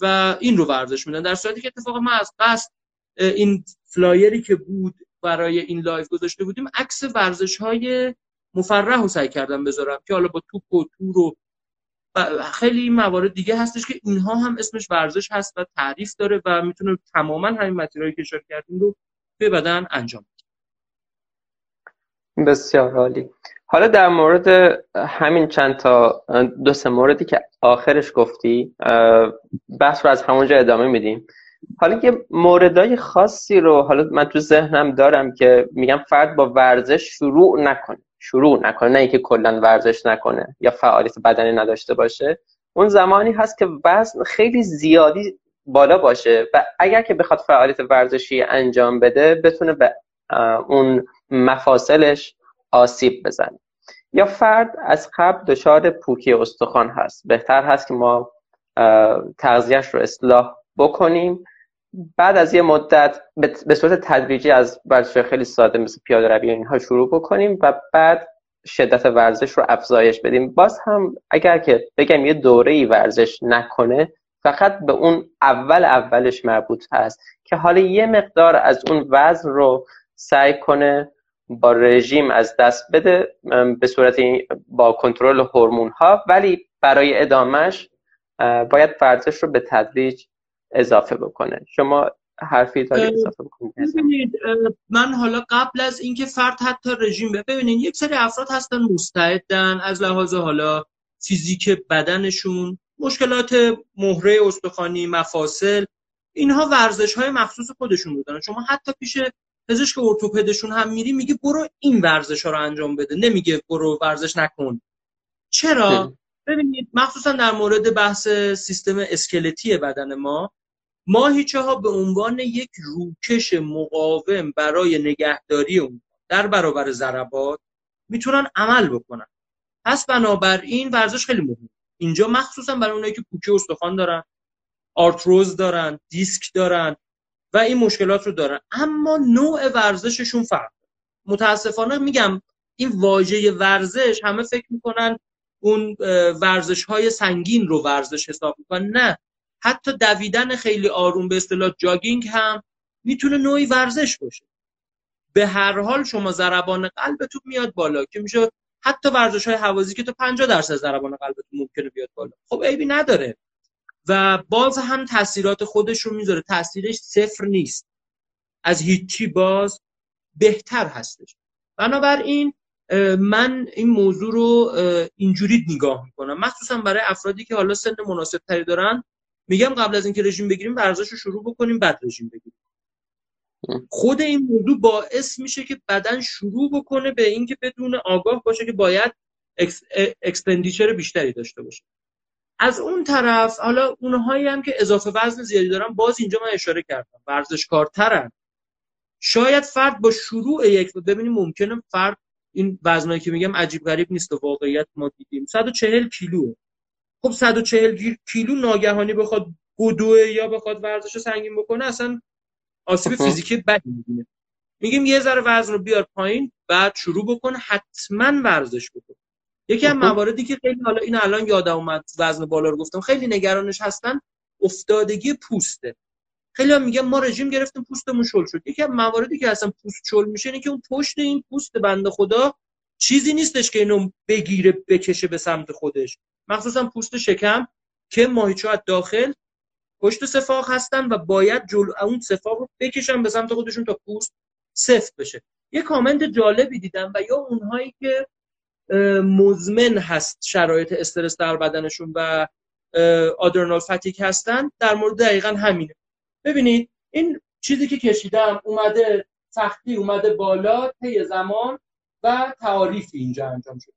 و این رو ورزش میدن. در صورتی که اتفاقا ما از قصد این flyer ی که بود برای این live گذاشته بودیم عکس ورزش های مفرح رو سعی کردم بذارم که حالا با توپ و تور و خیلی موارد دیگه هستش که اینها هم اسمش ورزش هست و تعریف داره و می‌تونه تماما همین material ی که اشاره کردیم رو به بدن انجام بسیار عالی. حالا در مورد همین چند تا دو سه موردی که آخرش گفتی بحث رو از همونجا ادامه میدیم. حالا یه موردای خاصی رو حالا من تو ذهنم دارم که میگم فرد با ورزش شروع نکنه. شروع نکنه. نه اینکه کلا ورزش نکنه یا فعالیت بدنی نداشته باشه. اون زمانی هست که وزن خیلی زیادی بالا باشه و اگر که بخواد فعالیت ورزشی انجام بده بتونه به اون مفاصلش آسیب بزنه. یا فرد از قبل دچار پوکی استخوان هست. بهتر هست که ما تغذیهش رو اصلاح بکنیم. بعد از یه مدت به صورت تدریجی از ورزش خیلی ساده مثل پیاده روی اینها شروع بکنیم و بعد شدت ورزش رو افزایش بدیم. باز هم اگر که بگم یه دوره ای ورزش نکنه فقط به اون اول اولش مربوط هست که حالا یه مقدار از اون وزن رو سعی کنه با رژیم از دست بده به صورت با کنترل هورمون ها ولی برای ادامهش باید ورزش رو به تدریج اضافه بکنه. شما حرفی دارید اضافه بکنید. من حالا قبل از اینکه فرد حتی رژیم ببینید یک سری افراد هستن مستعدن از لحاظ حالا فیزیک بدنشون مشکلات مهره استخوانی مفاصل اینها ورزش های مخصوص خودشون بودن شما حتی پیش پزشک ارتوپدشون هم میری میگه برو این ورزش ها رو انجام بده. نمیگه برو ورزش نکن. چرا؟ ببینید مخصوصا در مورد بحث سیستم اسکلتی بدن ما ماهیچه ها به عنوان یک روکش مقاوم برای نگهداری اون در برابر ضربات می‌تونن عمل بکنن. پس بنابراین ورزش خیلی مهمه اینجا مخصوصا برای اونایی که پوکی استخوان دارن آرتروز دارن دیسک دارن. و این مشکلات رو دارن. اما نوع ورزششون فرق متاسفانه میگم این واژه ورزش همه فکر می‌کنن اون ورزش های سنگین رو ورزش حساب می‌کنن. نه. حتی دویدن خیلی آروم به اصطلاح جاگینگ هم می‌تونه نوعی ورزش باشه. به هر حال شما ضربان قلبتون میاد بالا که میشه حتی ورزش های حوازی که تا 50 درصد ضربان قلبتون ممکنه بیاد بالا. خب عیبی نداره. و باز هم تاثیرات خودش رو می‌ذاره. تاثیرش صفر نیست. از هیچی باز بهتر هستش. بنابراین من این موضوع رو اینجوری نگاه می‌کنم. مخصوصا برای افرادی که حالا سن مناسب تری دارن میگم قبل از اینکه رژیم بگیریم ورزش رو شروع بکنیم بعد رژیم بگیریم. خود این موضوع باعث میشه که بدن شروع بکنه به اینکه بدن آگاه باشه که باید expenditure بیشتری داشته باشه. از اون طرف حالا اونهایی هم که اضافه وزن زیادی دارن باز اینجا من اشاره کردم ورزشکارترن. شاید فرد با شروع یک ببینیم ممکنه فرد این وزنایی که میگم عجیب غریب نیست و واقعیت ما دیدیم. 140 کیلو. خب 140 کیلو ناگهانی بخواد بدوه یا بخواد ورزش سنگین بکنه اصلا آسیب فیزیکی بدی می‌بینه. میگیم یه ذره وزن رو بیار پایین بعد شروع بکن حتما ورزش بکن. یکی از مواردی که خیلی حالا این الان یادم اومد وزن بالا رو گفتم خیلی نگرانش هستن افتادگی پوسته. خیلی هم میگن ما رژیم گرفتیم پوستمون شل شد. یکی از مواردی که اصلا پوست شل میشه اینه که اون پشت این پوست بنده خدا چیزی نیستش که اینو بگیره بکشه به سمت خودش. مخصوصا پوست شکم که ماهیچه از داخل پشت سفاق هستن و باید جلو اون سفاق رو بکشن به سمت خودشون تا پوست سفت بشه. یه کامنت جالبی دیدم و یا اونهایی که مزمن هست شرایط استرس در بدنشون و آدرنال فتیک هستن. در مورد دقیقا همینه. ببینید این چیزی که کشیدم اومده سختی اومده بالا طی زمان و تعاریفی اینجا انجام شد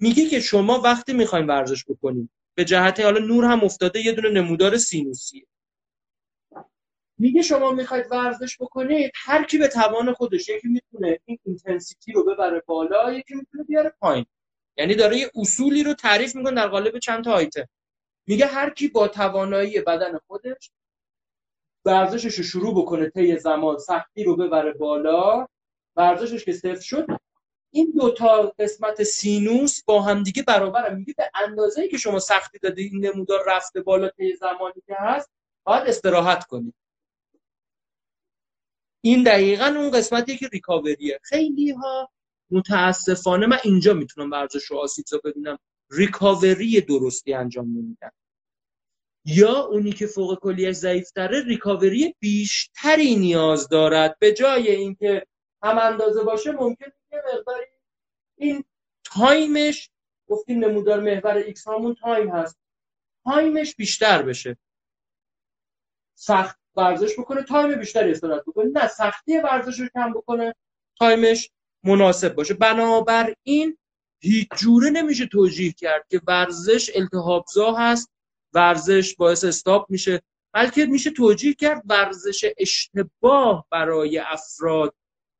میگه که شما وقتی می‌خواین ورزش بکنید به جهت حالا نور هم افتاده یه دونه نمودار سینوسیه. میگه شما می‌خواید ورزش بکنید هر کی به توان خودش یکی می‌تونه این اینتنسیتی رو ببره بالا یکی می‌تونه بیاره پایین. یعنی داره یه اصولی رو تعریف می‌کنه در قالب چند تا آیتم میگه هر کی با توانایی بدن خودش ورزشش رو شروع بکنه طی زمان سختی رو ببره بالا ورزشش که صفر شد این دوتا قسمت سینوس با همدیگه برابر میگه به اندازه که شما سختی داده این نمودار رفته بالا طی زمانی که هست باید استراحت کنید این دقیقا اون قسمتی که ریکاوریه. خیلی ها متاسفانه من اینجا می‌تونم ورزش رو آسیبزا ببینم. recovery درستی انجام نمیدن. یا اونی که فوق کلیش ضعیفتره recovery بیشتری نیاز دارد. به جای اینکه هم اندازه باشه ممکن یه مقداری این time ش گفتیم نمودار محور X همون time هست. time ش بیشتر بشه. سخت ورزش بکنه time بیشتری استراحت بکنه. نه سختی ورزش رو کم بکنه time ش مناسب باشه. بنابراین هیچ جوره نمیشه توجیه کرد که ورزش التهابزا هست. ورزش باعث التهاب میشه. بلکه میشه توجیه کرد ورزش اشتباه برای افراد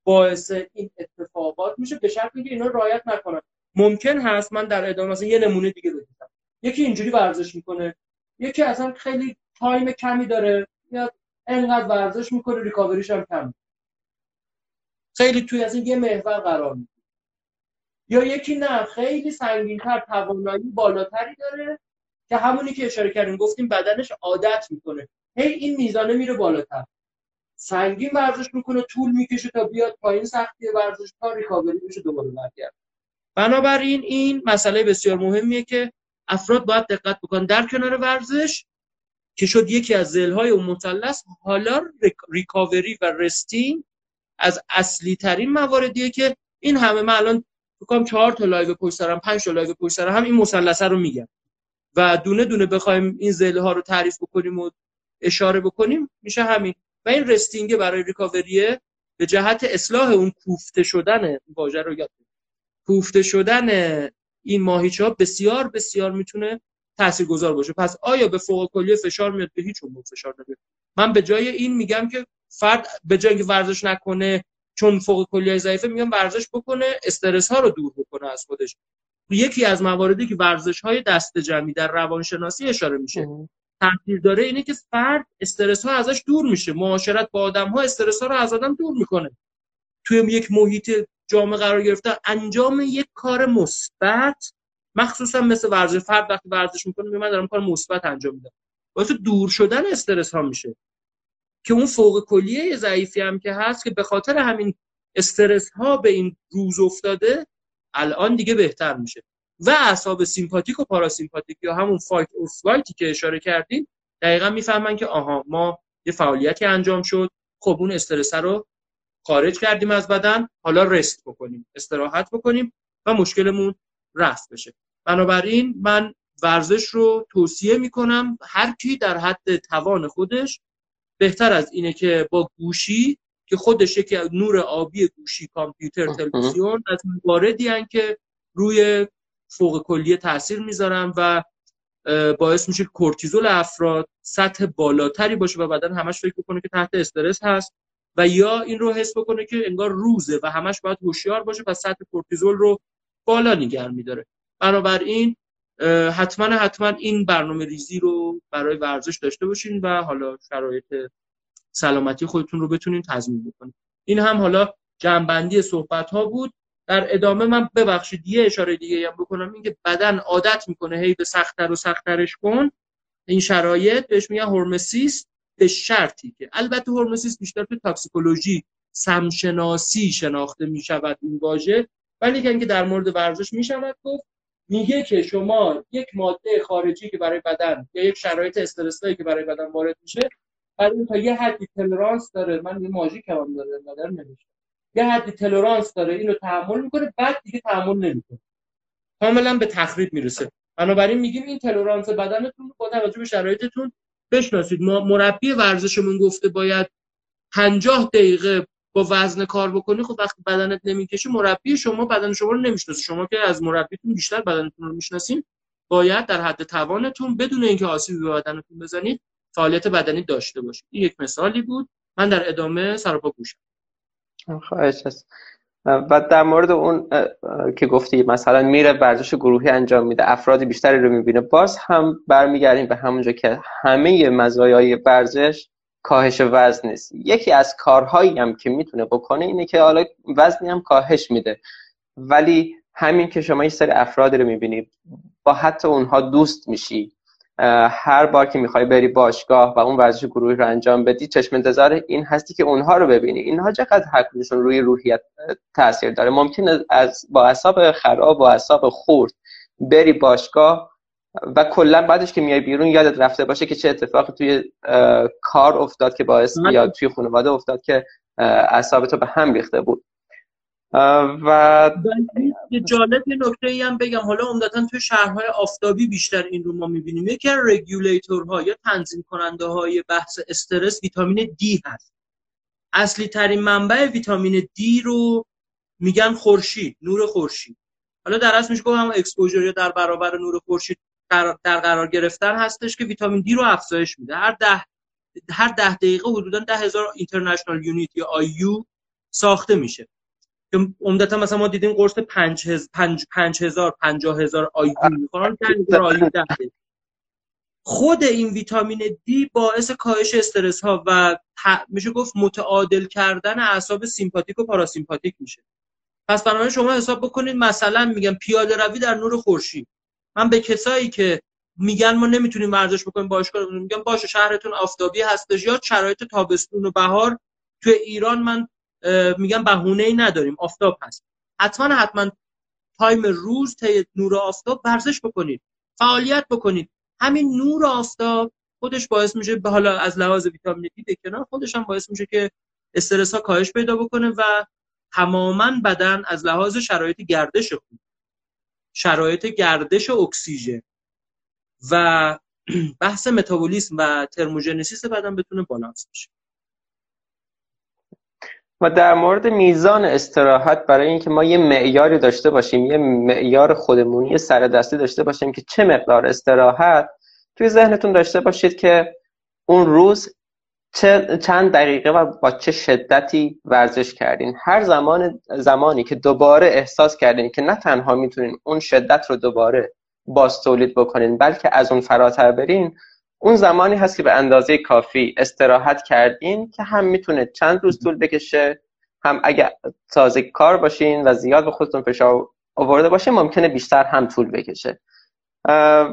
باعث این اتفاقات میشه. به شرط اینکه اینا رعایت نکنن. ممکن هست من در ادامه مثلا یه نمونه دیگه بگم. یکی اینجوری ورزش می‌کنه. یکی اصلا خیلی time کمی داره. یا انقدر ورزش می‌کنه ریکاوریش هم کم خیلی توی از این یه محور قرار می‌گیره یا یکی نه خیلی سنگینتر توانایی بالاتری داره که همونی که اشاره کردیم گفتیم بدنش عادت می‌کنه. هی این میزانه میره بالاتر. سنگین ورزش می‌کنه طول می‌کشه تا بیاد پایین سختی ورزش تا ریکاوری بشه دوباره برگرد بنابراین این مسئله بسیار مهمیه که افراد باید دقت بکنن. در کنار ورزش که شد یکی از های اون مثلث حالا recovery و resting از اصلی ترین مواردیه که این همه من الان بکنم چهار تا live پشت سرم پنج تا live پشت هم این مثلث رو میگم. و دونه دونه بخوایم این ضلع ها رو تعریف بکنیم و اشاره بکنیم میشه همین. و این resting برای recovery ه به جهت اصلاح اون کوفته شدن واژه رو یاد کوفته شدن این ماهیچه ها بسیار بسیار می‌تونه تاثیرگذار باشه. پس آیا به فوق کلیه فشار میاد؟ به هیچ عنوان فشار نمیاد. من به جای این میگم که فرد به جای اینکه ورزش نکنه چون فوق کلیه ضعیفه میگم ورزش بکنه استرس ها رو دور بکنه از خودش. یکی از مواردی که ورزش های دست جمعی در روانشناسی اشاره میشه تاثیر داره اینه که فرد استرس ها ازش دور میشه. معاشرت با آدم ها استرس ها رو از آدم دور می‌کنه. توی یک محیط جامعه قرار گرفته انجام یک کار مثبت مخصوصا مثل ورزش فرد وقتی ورزش می‌کنه من دارم کار مثبت انجام میدم واسه دور شدن استرس ها میشه. که اون فوق کلیه ضعیفی هم که هست که به خاطر همین استرس ها به این روز افتاده الان دیگه بهتر میشه. و اعصاب سیمپاتیک و پاراسیمپاتیک یا همون fight or flight ی که اشاره کردیم دقیقا می‌فهمن که آها ما یه فعالیتی انجام شد. خب اون استرس رو خارج کردیم از بدن حالا رست بکنیم استراحت بکنیم و مشکلمون رفت بشه. بنابراین من ورزش رو توصیه می‌کنم هر کی در حد توان خودش بهتر از اینه که با گوشی که خودش یکی نور آبی گوشی کامپیوتر تلویزیون از مواردی که روی فوق کلیه تاثیر می‌ذارن و باعث میشه کورتیزول افراد سطح بالاتری باشه و بدن همش فکر کنه که تحت استرس هست و یا این رو حس بکنه که انگار روزه و همش باید هوشیار باشه و سطح کورتیزول رو بالا نگه میداره. بنابراین حتما حتما این برنامه ریزی رو برای ورزش داشته باشین و حالا شرایط سلامتی خودتون رو بتونین تضمین بکنین. این هم حالا جنبندی صحبت ها بود. در ادامه من ببخشید یه اشاره دیگه هم بکنم. اینکه بدن عادت می‌کنه هی به سختتر و سختترش کن. این شرایط بهش میگن هورمسیس به شرطی که. البته هورمسیس بیشتر تو تاکسیکولوژی سمشناسی شناخته می‌شود این واژه. ولی که در مورد ورزش می‌شود گفت میگه که شما یک ماده خارجی که برای بدن یا یک شرایط استرسایی که برای بدن وارد میشه برای تا یه حدی تلرانس داره. من یه ماژیک هم داره نظر نمیشه. یه حدی تلرانس داره اینو تحمل می‌کنه بعد دیگه تحمل نمی‌کنه. کاملا به تخریب می‌رسه. بنابراین میگیم این تلرانس بدنتون با توجه به شرایطتون بشناسید. ما مربی ورزشمون گفته باید 50 دقیقه با وزن کار بکنی خب وقتی بدنت نمی‌کشه مربی شما بدن شما رو نمی‌شناسه. شما که از مربیتون بیشتر بدنتون رو می‌شناسین باید در حد توانتون بدون اینکه آسیبی به بدنتون بزنید فعالیت بدنی داشته باشید. این یک مثالی بود. من در ادامه سراپا گوشم. خواهش هست. و در مورد اون که گفتی مثلا میره ورزش گروهی انجام میده افراد بیشتری رو می‌بینه. باز هم برمیگردیم به همونجا که همه مزایای ورزش کاهش وزن نیست. یکی از کارهایی هم که می‌تونه بکنه اینه که حالا وزنی هم کاهش میده. ولی همین که شما یه سری افرادی رو می‌بینی با حتی اونها دوست میشی هر بار که می‌خوای بری باشگاه و اون ورزش گروهی رو انجام بدی چشم انتظار این هستی که اونها رو ببینی. اینها چقدر حقشون روی روحیت تاثیر داره؟ ممکنه از با اعصاب خراب و اعصاب خورد بری باشگاه و کلا بعدش که میای بیرون یادت رفته باشه که چه اتفاقی توی کار افتاد که باعث یا توی خانواده افتاد که اعصاب تو به هم ریخته بود. و جالب یه نکته ای هم بگم. حالا عمدتا توی شهرهای آفتابی بیشتر این رو ما می‌بینیم. یکی از رگولیتورها یا تنظیم کننده های بحث استرس ویتامین دی هست. اصلی ترین منبع ویتامین دی رو میگن خورشید نور خورشید. حالا در اصل میشه گفت هم exposure در برابر نور خورشید در قرار گرفتن هستش که ویتامین دی رو افزایش میده. هر ده هر ده دقیقه حدودا ده هزار international unit یا IU ساخته میشه. که عمدتا مثلا ما دیدیم قرص 5000 5000 50000 IU می‌خورن. خود این ویتامین دی باعث کاهش استرس ها و میشه گفت متعادل کردن اعصاب سیمپاتیک و پاراسیمپاتیک میشه. پس بنابراین شما حساب بکنید مثلا میگم پیاده روی در نور خورشید. من به کسایی که میگن ما نمی‌تونیم ورزش بکنیم باشگاه میگم باشه شهرتون آفتابی هستش یا شرایط تابستون و بهار توی ایران من میگم بهونه ای نداریم آفتاب هست. حتما حتما time روز طی نور آفتاب ورزش بکنید فعالیت بکنید. همین نور آفتاب خودش باعث میشه به حالا از لحاظ ویتامین دی کنار خودش هم باعث میشه که استرس ها کاهش پیدا بکنه و تماما بدن از لحاظ شرایط گردش خوب شرایط گردش اکسیژن و بحث متابولیسم و ترموژنسیس بدن بتونه بالانس بشه. و در مورد میزان استراحت برای اینکه ما یه معیاری داشته باشیم یه معیار خودمونی سر دستی داشته باشیم که چه مقدار استراحت توی ذهنتون داشته باشید که اون روز چند دقیقه و با چه شدتی ورزش کردین. هر زمان زمانی که دوباره احساس کردین که نه تنها می‌تونین اون شدت رو دوباره باز تولید بکنین بلکه از اون فراتر برین اون زمانی هست که به اندازه کافی استراحت کردین که هم می‌تونه چند روز طول بکشه هم اگر تازه کار باشین و زیاد به خودتون فشار آورده باشین ممکنه بیشتر هم طول بکشه.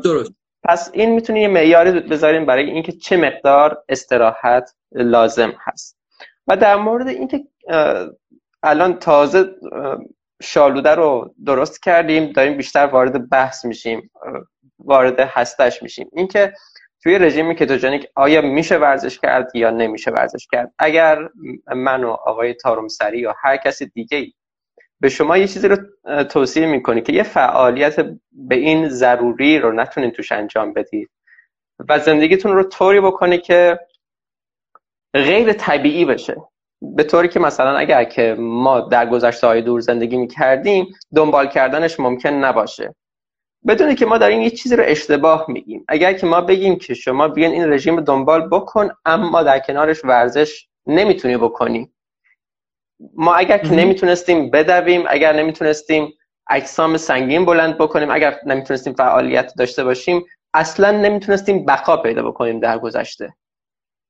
درست. پس این می‌تونه یه معیاری بذاریم برای اینکه چه مقدار استراحت لازم هست. و در مورد اینکه الان تازه شالوده رو درست کردیم داریم بیشتر وارد بحث میشیم وارد هستش میشیم. اینکه توی رژیم کتوژنیک آیا میشه ورزش کرد یا نمیشه ورزش کرد؟ اگر من و آقای تارومسری یا هر کسی دیگه به شما یه چیزی رو توصیه می‌کنی که یه فعالیت به این ضروری رو نتونین توش انجام بدید و زندگیتون رو طوری بکنی که غیر طبیعی بشه. به طوری که مثلا اگر که ما در گذشته های دور زندگی می‌کردیم دنبال کردنش ممکن نباشه. بدونی که ما داریم یه چیزی رو اشتباه میگیم. اگر که ما بگیم که شما بیان این رژیم دنبال بکن اما در کنارش ورزش نمی‌تونی بکنی. ما اگر که نمی‌تونستیم بدویم اگر نمی‌تونستیم اجسام سنگین بلند بکنیم اگر نمی‌تونستیم فعالیت داشته باشیم اصلا نمی‌تونستیم بقا پیدا بکنیم در گذشته.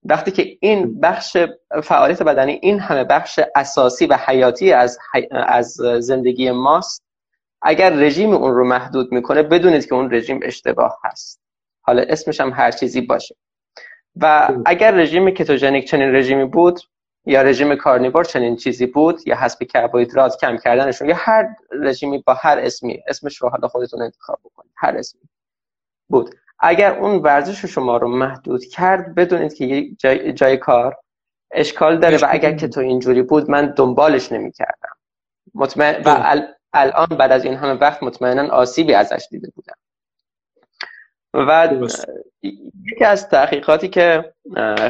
وقتی که این بخش فعالیت بدنی این همه بخش اساسی و حیاتی از, از زندگی ماست اگر رژیم اون رو محدود می‌کنه بدونید که اون رژیم اشتباه هست. حالا اسمش هم هر چیزی باشه. و اگر رژیم کتوژنیک چنین رژیمی بود یا رژیم کارنیور چنین چیزی بود یا حسب کربوهیدرات کم کردنشون یا هر رژیمی با هر اسمی اسمش رو حالا خودتون انتخاب بکنید هر اسمی بود. اگر اون ورزش شما رو محدود کرد بدونید که جای, جای کار اشکال داره و اگر که تو اینجوری بود من دنبالش نمی کردم مطمئن و الان بعد از این همه وقت مطمئنا آسیبی ازش دیده بودم. و یکی از تحقیقاتی که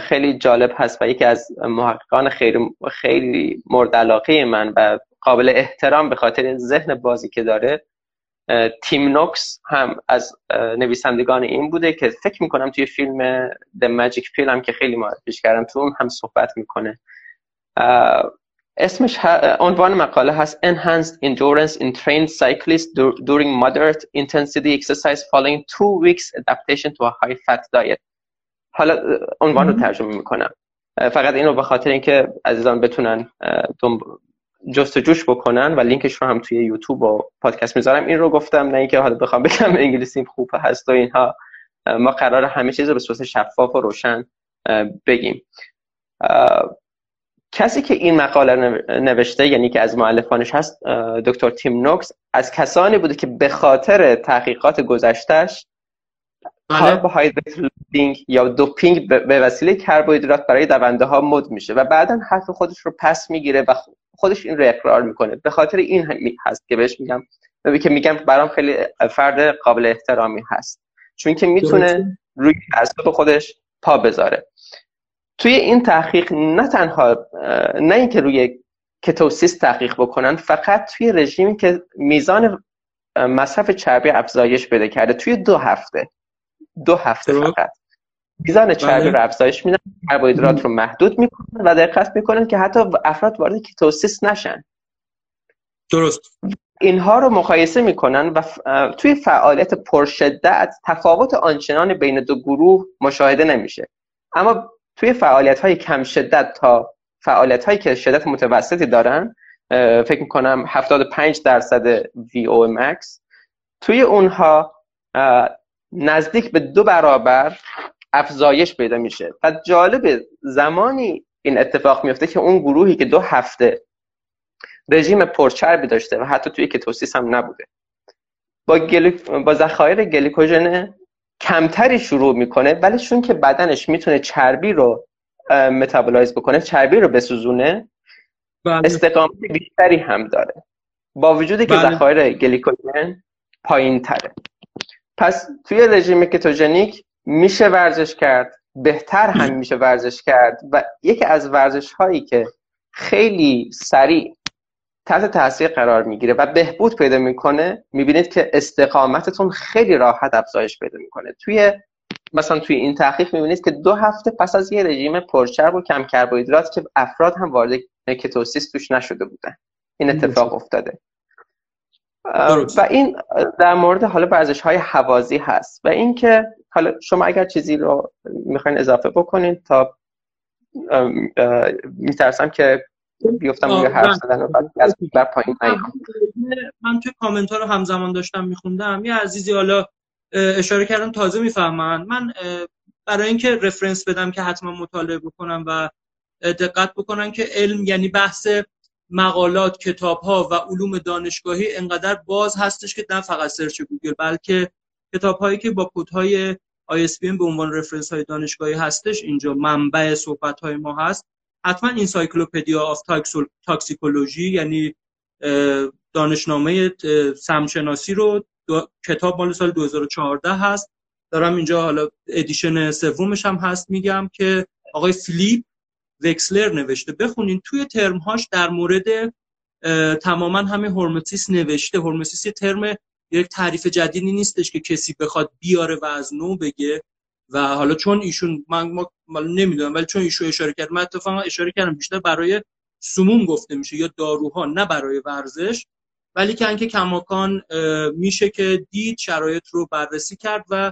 خیلی جالب هست و یکی از محققان خیلی خیلی مورد علاقه من و قابل احترام به خاطر ذهن بازی که داره تیم نوکس هم از نویسندگان این بوده که فکر می‌کنم توی فیلم The Magic Pill هم که خیلی معرفیش کردم تو اون هم صحبت می‌کنه. اسمش عنوان مقاله هست Enhanced Endurance in Trained Cyclists During Moderate Intensity Exercise Following Two Weeks Adaptation to a High Fat Diet. حالا عنوان رو ترجمه می‌کنم. فقط این رو به خاطر اینکه عزیزان بتونن جستجوش بکنن و لینکش رو هم توی یوتیوب و پادکست می‌ذارم. این رو گفتم نه اینکه حالا بخوام بگم انگلیسی خوب هست و اینها. ما قرار همه چیز رو به صورت شفاف و روشن بگیم. کسی که این مقاله نوشته یعنی که از معلفانش هست دکتر تیم نوکس از کسانی بوده که به خاطر تحقیقات گذشتش کاربوهیدرات لودینگ یا دوپینگ به وسیله کربوهیدرات برای دونده ها مد میشه و بعدا حرف خودش رو پس می‌گیره و خودش این رو اقرار می‌کنه. به خاطر این هست که بهش میگم که میگم برام خیلی فرد قابل احترامی هست. چون که می‌تونه روی اعصاب خودش پا بذاره. توی این تحقیق نه تنها نه اینکه روی کتوسیس تحقیق بکنن فقط توی رژیمی که میزان مصرف چربی افزایش بده کرده توی دو هفته دو هفته فقط. میزان چربی رو افزایش میدن کربوهیدرات رو محدود می‌کنن و دقت می‌کنن که حتی افراد وارد کتوسیس نشن. درست. اینها رو مقایسه می‌کنن و توی فعالیت پرشدت تفاوت آنچنان بین دو گروه مشاهده نمیشه. اما توی فعالیت های کم شدت تا فعالیت هایی که شدت متوسطی دارن فکر می‌کنم 75 درصد VO max توی اونها نزدیک به دو برابر افزایش پیدا میشه. و جالب زمانی این اتفاق میفته که اون گروهی که دو هفته رژیم پرچربی داشته و حتی توی کتوسیس هم نبوده. با, گلی... با ذخایر گلیکوژن کمتری شروع می‌کنه ولی چون که بدنش می‌تونه چربی رو metabolize بکنه چربی رو بسوزونه بله. استقامت بیشتری هم داره با وجودی که بله. ذخایر گلیکوژن پایین تره پس توی رژیم کتوژنیک میشه ورزش کرد بهتر هم میشه ورزش کرد و یکی از ورزش هایی که خیلی سریع تحت تاثیر قرار می‌گیره و بهبود پیدا می‌کنه می‌بینید که استقامتتون خیلی راحت افزایش پیدا می‌کنه. توی مثلا توی این تحقیق می‌بینید که دو هفته پس از یه رژیم پرچرب و کم کربوهیدرات که افراد هم وارد کتوسیس توش نشده بودن. این اتفاق افتاده. و این در مورد حالا ورزش های حوازی هست و اینکه حالا شما اگر چیزی رو می‌خواین اضافه بکنید تا میترسم که بیفتم روی حرف زدن و بعد از پایین من توی کامنت ها رو همزمان داشتم میخوندم. یه عزیزی حالا اشاره کردم تازه می‌فهمن. من برای اینکه reference بدم که حتما مطالعه بکنم و دقت بکنم که علم یعنی بحث مقالات کتاب ها و علوم دانشگاهی انقدر باز هستش که نه فقط search گوگل بلکه کتاب هایی که با کد های ISBN به عنوان reference های دانشگاهی هستش اینجا منبع صحبت های ما هست. حتما Encyclopedia of Toxicology یعنی دانشنامه سمشناسی رو کتاب مال سال 2014 هست. دارم اینجا حالا edition سومش هم هست میگم که آقای فیلیپ وکسلر نوشته. بخونین توی ترمهاش در مورد تماما همه hormesis نوشته. hormesis یه ترم یک تعریف جدیدی نیستش که کسی بخواد بیاره و از نو بگه. و حالا چون ایشون من ما نمی‌دونم ولی چون ایشون اشاره کرد من اتفاقا اشاره کردم بیشتر برای سموم گفته میشه یا داروها نه برای ورزش. ولی که انکه کماکان میشه که دید شرایط رو بررسی کرد و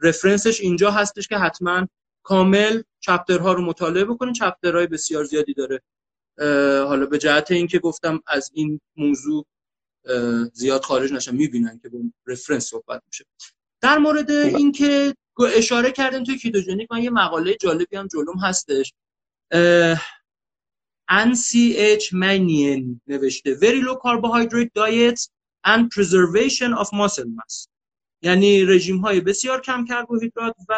رفرنسش اینجا هستش که حتما کامل چپترها رو مطالعه بکنین چپترهای بسیار زیادی داره. حالا به جهت اینکه گفتم از این موضوع زیاد خارج نشم می‌بینن که با رفرنس صحبت میشه. در مورد اینکه اشاره کردیم توی کیتوژنیک من یه مقاله جالبی هم جلوم هستش. NCH Mannion نوشته. Very low carbohydrate diets and preservation of muscle mass. یعنی رژیم های بسیار کم کربوهیدرات و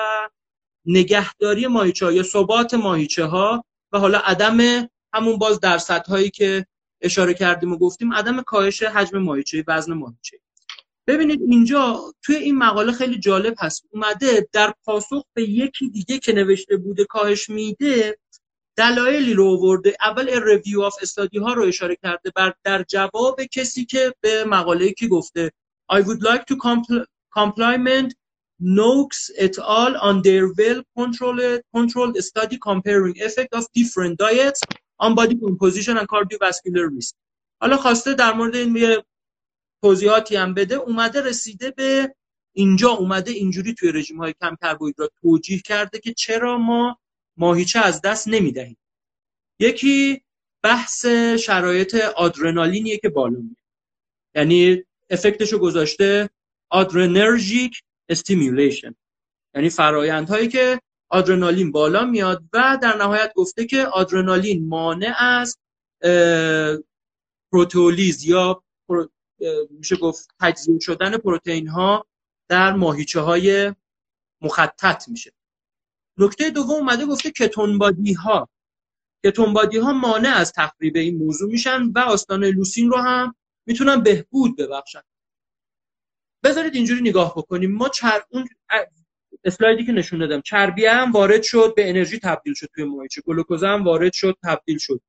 نگهداری ماهیچه یا ثبات ماهیچه ها و حالا عدم همون باز درصد هایی که اشاره کردیم و گفتیم عدم کاهش حجم ماهیچه وزن ماهیچه ببینید اینجا توی این مقاله خیلی جالب هست. اومده در پاسخ به یکی دیگه که نوشته بوده کاهش میده دلایلی رو آورده. اول review of study ها رو اشاره کرده بر در جواب کسی که به مقاله که گفته I would like to compliment Noakes et al. on their well controlled, controlled study comparing effect of different diets on body composition and cardiovascular risk. حالا خواسته در مورد این توضیحاتی هم بده اومده رسیده به اینجا اومده اینجوری توی رژیم های کم کربوهیدرات توجیه کرده که چرا ما ماهیچه از دست نمی‌دهیم. یکی بحث شرایط آدرنالینیه که بالا میاد. یعنی effect شو گذاشته adrenergic stimulation یعنی فرایندهایی که آدرنالین بالا میاد و در نهایت گفته که آدرنالین مانع از پروتولیز یا میشه گفت تجزیه شدن پروتئین ها در ماهیچه های مخطط میشه. نکته دوم اومده گفته کتون بادی ها. کتون ها مانع از تخریب این موضوع میشن و آستانه لوسین رو هم می‌تونن بهبود ببخشن. بذارید اینجوری نگاه بکنیم. ما چر... اون اسلایدی که نشون دادم چربی هم وارد شد به انرژی تبدیل شد توی مایچه گلوکوز هم وارد شد تبدیل شد.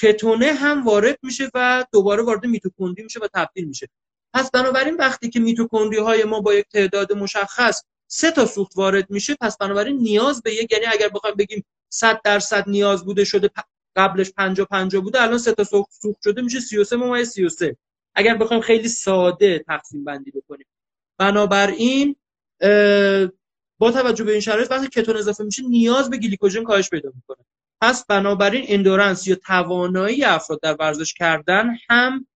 کتونه هم وارد میشه و دوباره وارد میتوکندری میشه و تبدیل میشه. پس بنابراین وقتی که میتوکندری های ما با یک تعداد مشخص سه تا سوخت وارد میشه پس بنابراین نیاز به یک یعنی اگر بخوایم بگیم 100 درصد نیاز بوده شده قبلش 50 50 بوده الان سه تا سوخت شده میشه 33 ممیز 33 اگر بخوایم خیلی ساده تقسیم بندی بکنیم. بنابراین با توجه به این شرایط وقتی کتون اضافه میشه نیاز به گلیکوژن کاهش پیدا می‌کنه. پس بنابراین endurance یا توانایی افراد در ورزش کردن هم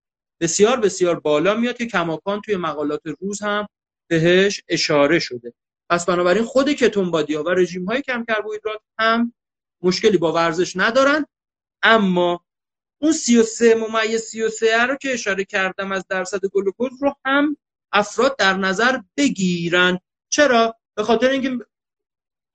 بسیار بسیار بالا میاد که کماکان توی مقالات روز هم بهش اشاره شده. پس بنابراین خود کتون ها و رژیم های کم کربوهیدرات هم مشکلی با ورزش ندارن. اما اون 33 ممیز 33 رو که اشاره کردم از درصد گلوکوز رو هم افراد در نظر بگیرن. چرا؟ به خاطر اینکه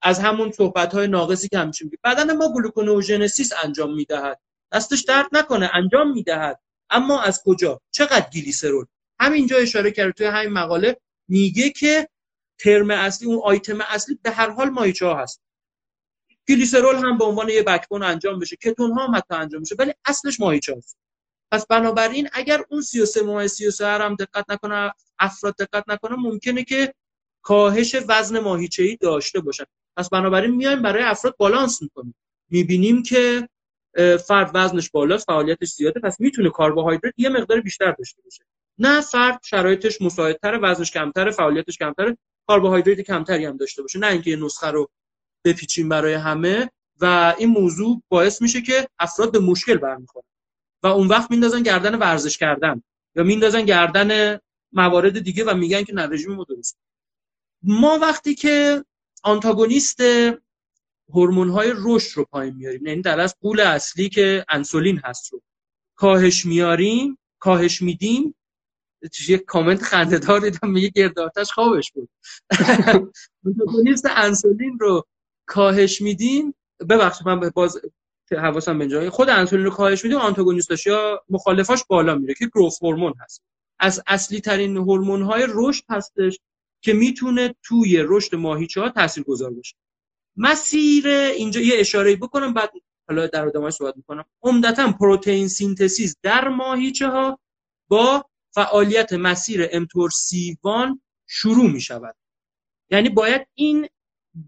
از همون صحبت های ناقصی که همیشه میگه بدن ما گلوکونئوژنسیس انجام می‌دهد. دستش درد نکنه انجام می‌دهد. اما از کجا؟ چقدر گلیسرول؟ همینجا اشاره کرده توی همین مقاله. میگه که ترم اصلی اون آیتم اصلی به هر حال مایچه ها هست. گلیسرول هم به عنوان یه بکبون انجام بشه. کتون ها هم حتی انجام بشه ولی اصلش ماهیچه هست. پس بنابراین اگر اون 33 ماه 33 هم دقت نکنه افراد دقت نکنه ممکنه که کاهش وزن ماهیچه ای داشته باشن. پس بنابراین میایم برای افراد بالانس می‌کنیم. می‌بینیم که فرد وزنش بالاست فعالیتش زیاده پس می‌تونه کربوهیدرات یه مقدار بیشتر داشته باشه. نه فرد شرایطش مساعدتر وزنش کمتره فعالیتش کمتره کربوهیدرات کمتری هم داشته باشه. نه اینکه یه نسخه رو بپیچیم برای همه. و این موضوع باعث میشه که افراد به مشکل برمیخورن. و اون وقت میندازن گردن ورزش کردن. یا میندازن گردن موارد دیگه و میگن که نه رژیم ما درست. ما وقتی که آنتاگونیست هورمون های رشد رو پایین میاریم. یعنی در از قول اصلی که انسولین هست رو. کاهش میاریم کاهش میدیم. یه کامنت خنده‌دار دیدم میگه گرداتش خوابش بود. آنتاگونیست انسولین رو کاهش میدیم. ببخشید من باز حواسم به جای خود انسولین رو کاهش میدیم آنتاگونیستش یا مخالفاش بالا میره که گروث هورمون هست. از اصلی ترین هورمون های رشد هستش. که می‌تونه توی رشد ماهیچه ها تاثیرگذار باشه. مسیر اینجا یه اشاره بکنم بعد حالا در ادامه صحبت می‌کنم. عمدتا protein synthesis در ماهیچه ها با فعالیت مسیر mTORC1 شروع می شود یعنی باید این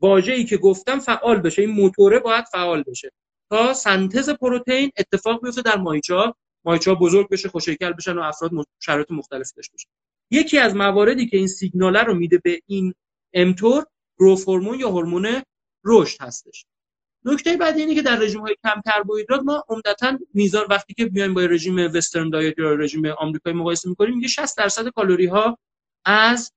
ای که گفتم فعال بشه این موتوره باید فعال بشه تا سنتز پروتئین اتفاق بیفته در ماهیچه ها ماهیچه ها بزرگ بشه خوش‌هیکل بشن و افراد شرایط مختلف داشته باشن. یکی از مواردی که این سیگنال رو میده به این mTOR گروث هورمون یا هورمون رشد هستش. نکته بعدی اینه که در رژیم های کم کربوهیدرات ما عمدتا میزان وقتی که بیایم با رژیم وسترن دایت یا رژیم آمریکایی مقایسه می‌کنیم میگه 60 درصد کالری ها از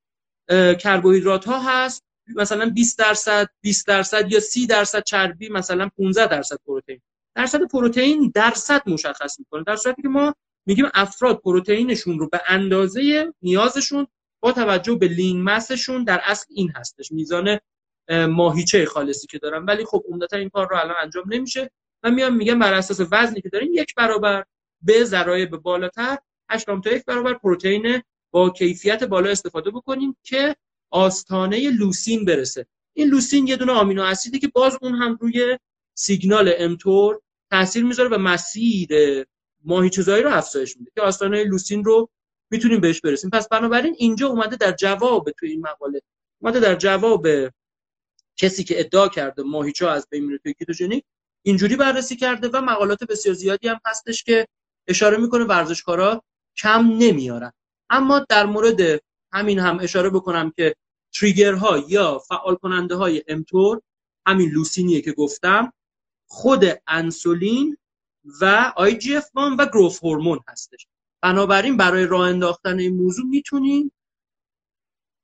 کربوهیدرات ها هست. مثلا 20 درصد 20 درصد یا 30 درصد چربی مثلا 15 درصد پروتئین. درصد پروتئین درصد مشخص می‌کنه در صورتی که ما میگیم افراد پروتئینشون رو به اندازه نیازشون با توجه به لین مسشون در اصل این هستش. میزان ماهیچه خالصی که دارن. ولی خب عمدتا این کار رو الان انجام نمیشه. و میام میگم بر اساس وزنی که داریم یک برابر به ذرایع بالاتر 8 تا یک برابر پروتئین با کیفیت بالا استفاده بکنیم که آستانه لوسین برسه. این لوسین یه دونه آمینو اسیدی که باز اون هم روی سیگنال امتور تاثیر می‌ذاره و مسیر ماهیچه‌زایی رو افزایش میده که آستانه لوسین رو می‌تونیم بهش برسیم. پس بنابراین اینجا اومده در جواب تو این مقاله اومده در جواب کسی که ادعا کرده ماهیچه از بین میره توی ketogenic اینجوری بررسی کرده و مقالات بسیار زیادی هم هستش که اشاره می‌کنه ورزشکارا کم نمیارن. اما در مورد همین هم اشاره بکنم که trigger ها یا فعال کننده های mTOR همین لوسینیه که گفتم خود انسولین و IGF-1 و گروث هورمون هستش. بنابراین برای راه انداختن این موضوع می‌تونیم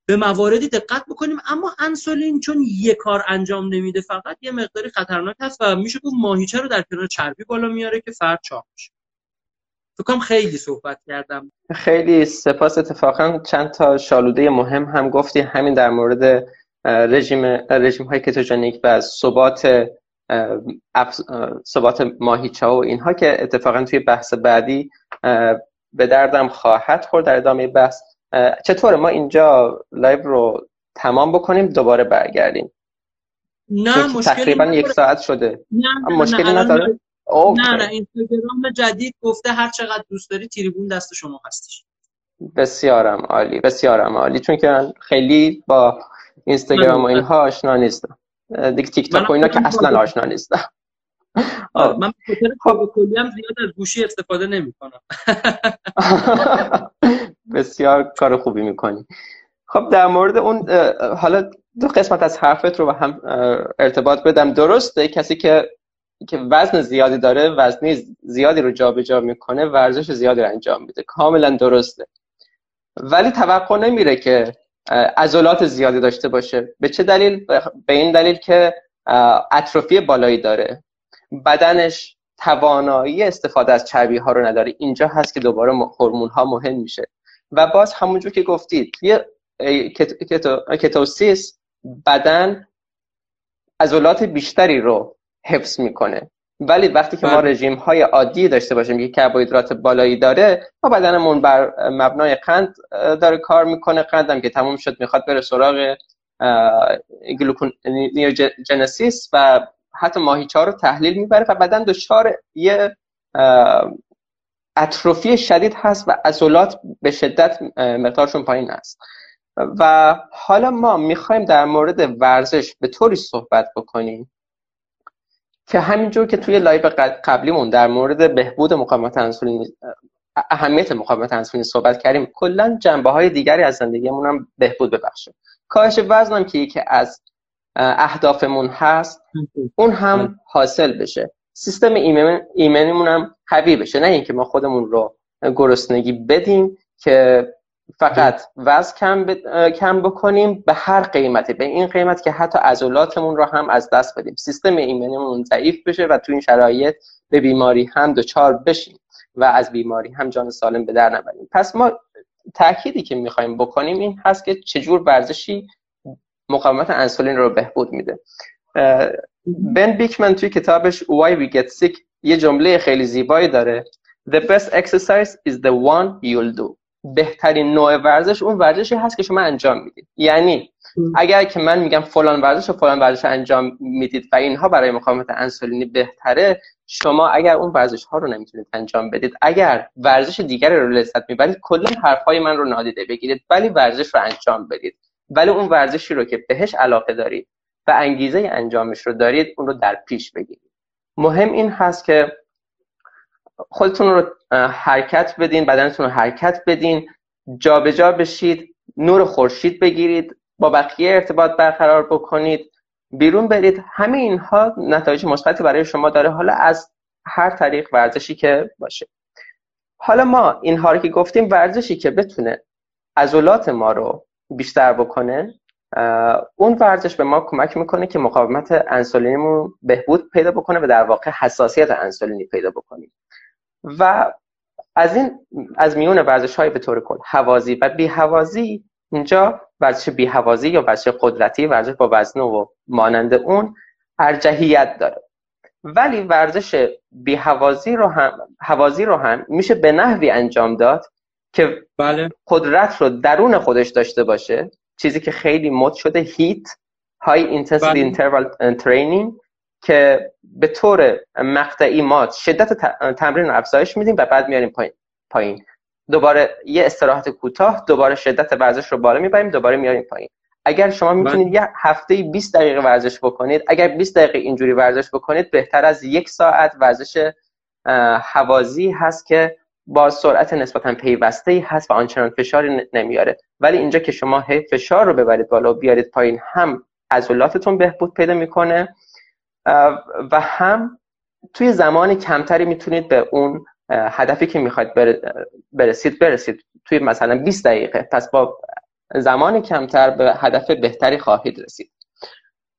به مواردی دقت بکنیم اما انسولین چون یه کار انجام نمیده فقط یه مقداری خطرناک هست و میشه گفت ماهیچه رو در کنار چربی بالا میاره که فرد چاق میشه. فکرم خیلی صحبت کردم. خیلی سپاس. اتفاقا چند تا شالوده مهم هم گفتی همین در مورد رژیم رژیم های کتوژنیک و ثبات ثبات ماهیچه و اینها که اتفاقا توی بحث بعدی به دردم خواهد خورد در ادامه بحث. چطوره؟ ما اینجا live رو تمام بکنیم دوباره برگردیم. نه تقریبا یک ساعت شده. نه مشکلی نه نداره؟ نه نه اینستاگرام جدید گفته هر چقدر دوست داری تریبون دست شما هستش. بسیارم عالی بسیارم عالی. چون که خیلی با اینستاگرام و اینها آشنا نیستم. دیگه تیک تاک و اینا که اصلا آشنا نیستم. من به خاطر کلی هم زیاد از گوشی استفاده نمی کنم بسیار کار خوبی می‌کنی. خب در مورد اون حالا دو قسمت از حرفت رو به هم ارتباط بدم. درسته کسی که که وزن زیادی داره وزنی زیادی رو جابجا جا می‌کنه ورزش زیادی رو انجام میده. کاملا درسته. ولی توقع نمیره که عضلات زیادی داشته باشه. به چه دلیل؟ به این دلیل که اطرافی بالایی داره. بدنش توانایی استفاده از چربی ها رو نداره. اینجا هست که دوباره هورمون ها مهم میشه. و باز همونجور که گفتید توی کتوسیس بدن عضلات بیشتری رو حفظ می‌کنه. ولی وقتی که ما بله. رژیم های عادی داشته باشیم که کربوهیدرات بالایی داره ما بدنمون بر مبنای قند داره کار می‌کنه قندم که تموم شد می‌خواد بره سراغ neogenesis و حتی ماهیچه رو تحلیل می‌بره و بدن دچار یه آتروفی شدید هست و عضلات به شدت مقدارشون پایین است و حالا ما می‌خوایم در مورد ورزش به طوری صحبت بکنیم که همینجور که توی live قبلیمون در مورد بهبود مقاومت انسولین اهمیت مقاومت انسولین صحبت کردیم کلا جنبه های دیگری از زندگیمون هم بهبود ببخشه کاهش وزنم که یکی از اهدافمون هست اون هم حاصل بشه. سیستم ایمنیمون هم قوی بشه. نه اینکه ما خودمون رو گرسنگی بدیم که فقط وزن کم, کم بکنیم به هر قیمتی به این قیمت که حتی عضلاتمون رو هم از دست بدیم. سیستم ایمنیمون ضعیف بشه و تو این شرایط به بیماری هم دچار بشیم و از بیماری هم جان سالم به در نبریم. پس ما تأکیدی که می‌خوایم بکنیم این هست که چجور ورزشی مقاومت انسولین رو بهبود میده. بن بیکمن توی کتابش Why We Get Sick یه جمله خیلی زیبایی داره. The best exercise is the one you'll do. بهترین نوع ورزش اون ورزشی هست که شما انجام می‌دید. یعنی اگر که من میگم فلان ورزش و فلان ورزش انجام می‌دید و اینها برای مقاومت انسولینی بهتره شما اگر اون ورزش ها رو نمی‌تونید انجام بدید اگر ورزش دیگری رو لذت می‌برید کلا حرفهای من رو نادیده بگیرید ولی ورزش رو انجام بدید. ولی اون ورزشی رو که بهش علاقه دارید و انگیزه انجامش رو دارید اون رو در پیش بگیرید. مهم این هست که خودتون رو حرکت بدین بدنتون رو حرکت بدین جابجا جا بشید نور خورشید بگیرید با بقیه ارتباط برقرار بکنید بیرون برید. همه اینها نتایج مثبتی برای شما داره. حالا از هر طریق ورزشی که باشه. حالا ما اینها رو که گفتیم ورزشی که بتونه عضلات ما رو بیشتر بکنه اون ورزش به ما کمک می‌کنه که مقاومت انسولینمون بهبود پیدا بکنه و در واقع حساسیت انسولینی پیدا بکنیم و از این از میون ورزش های به طور کل حوازی و بی حوازی اینجا ورزش بی حوازی یا ورزش قدرتی ورزش با وزن و مانند اون ارجحیت داره. ولی ورزش بی حوازی رو هم هوازی رو هم میشه به نحوی انجام داد که بله. قدرت رو درون خودش داشته باشه چیزی که خیلی مد شده HIIT high intensity interval training که به طور مقطعی ما شدت تمرین رو افزایش میدیم و بعد میاریم پایین پایین. دوباره یه استراحت کوتاه دوباره شدت ورزش رو بالا می‌بریم دوباره میاریم پایین. اگر شما می‌تونید یه هفته 20 دقیقه ورزش بکنید اگر 20 دقیقه اینجوری ورزش بکنید بهتر از یک ساعت ورزش حوازی هست که با سرعت نسبتا پیوسته ای هست و آنچنان فشاری نمیاره. ولی اینجا که شما هی فشار رو ببرید بالا و بیارید پایین هم عضلاتتون بهبود پیدا می‌کنه و هم توی زمان کمتری می‌تونید به اون هدفی که می‌خواید برسید برسید. توی مثلا 20 دقیقه. پس با زمان کمتر به هدف بهتری خواهید رسید.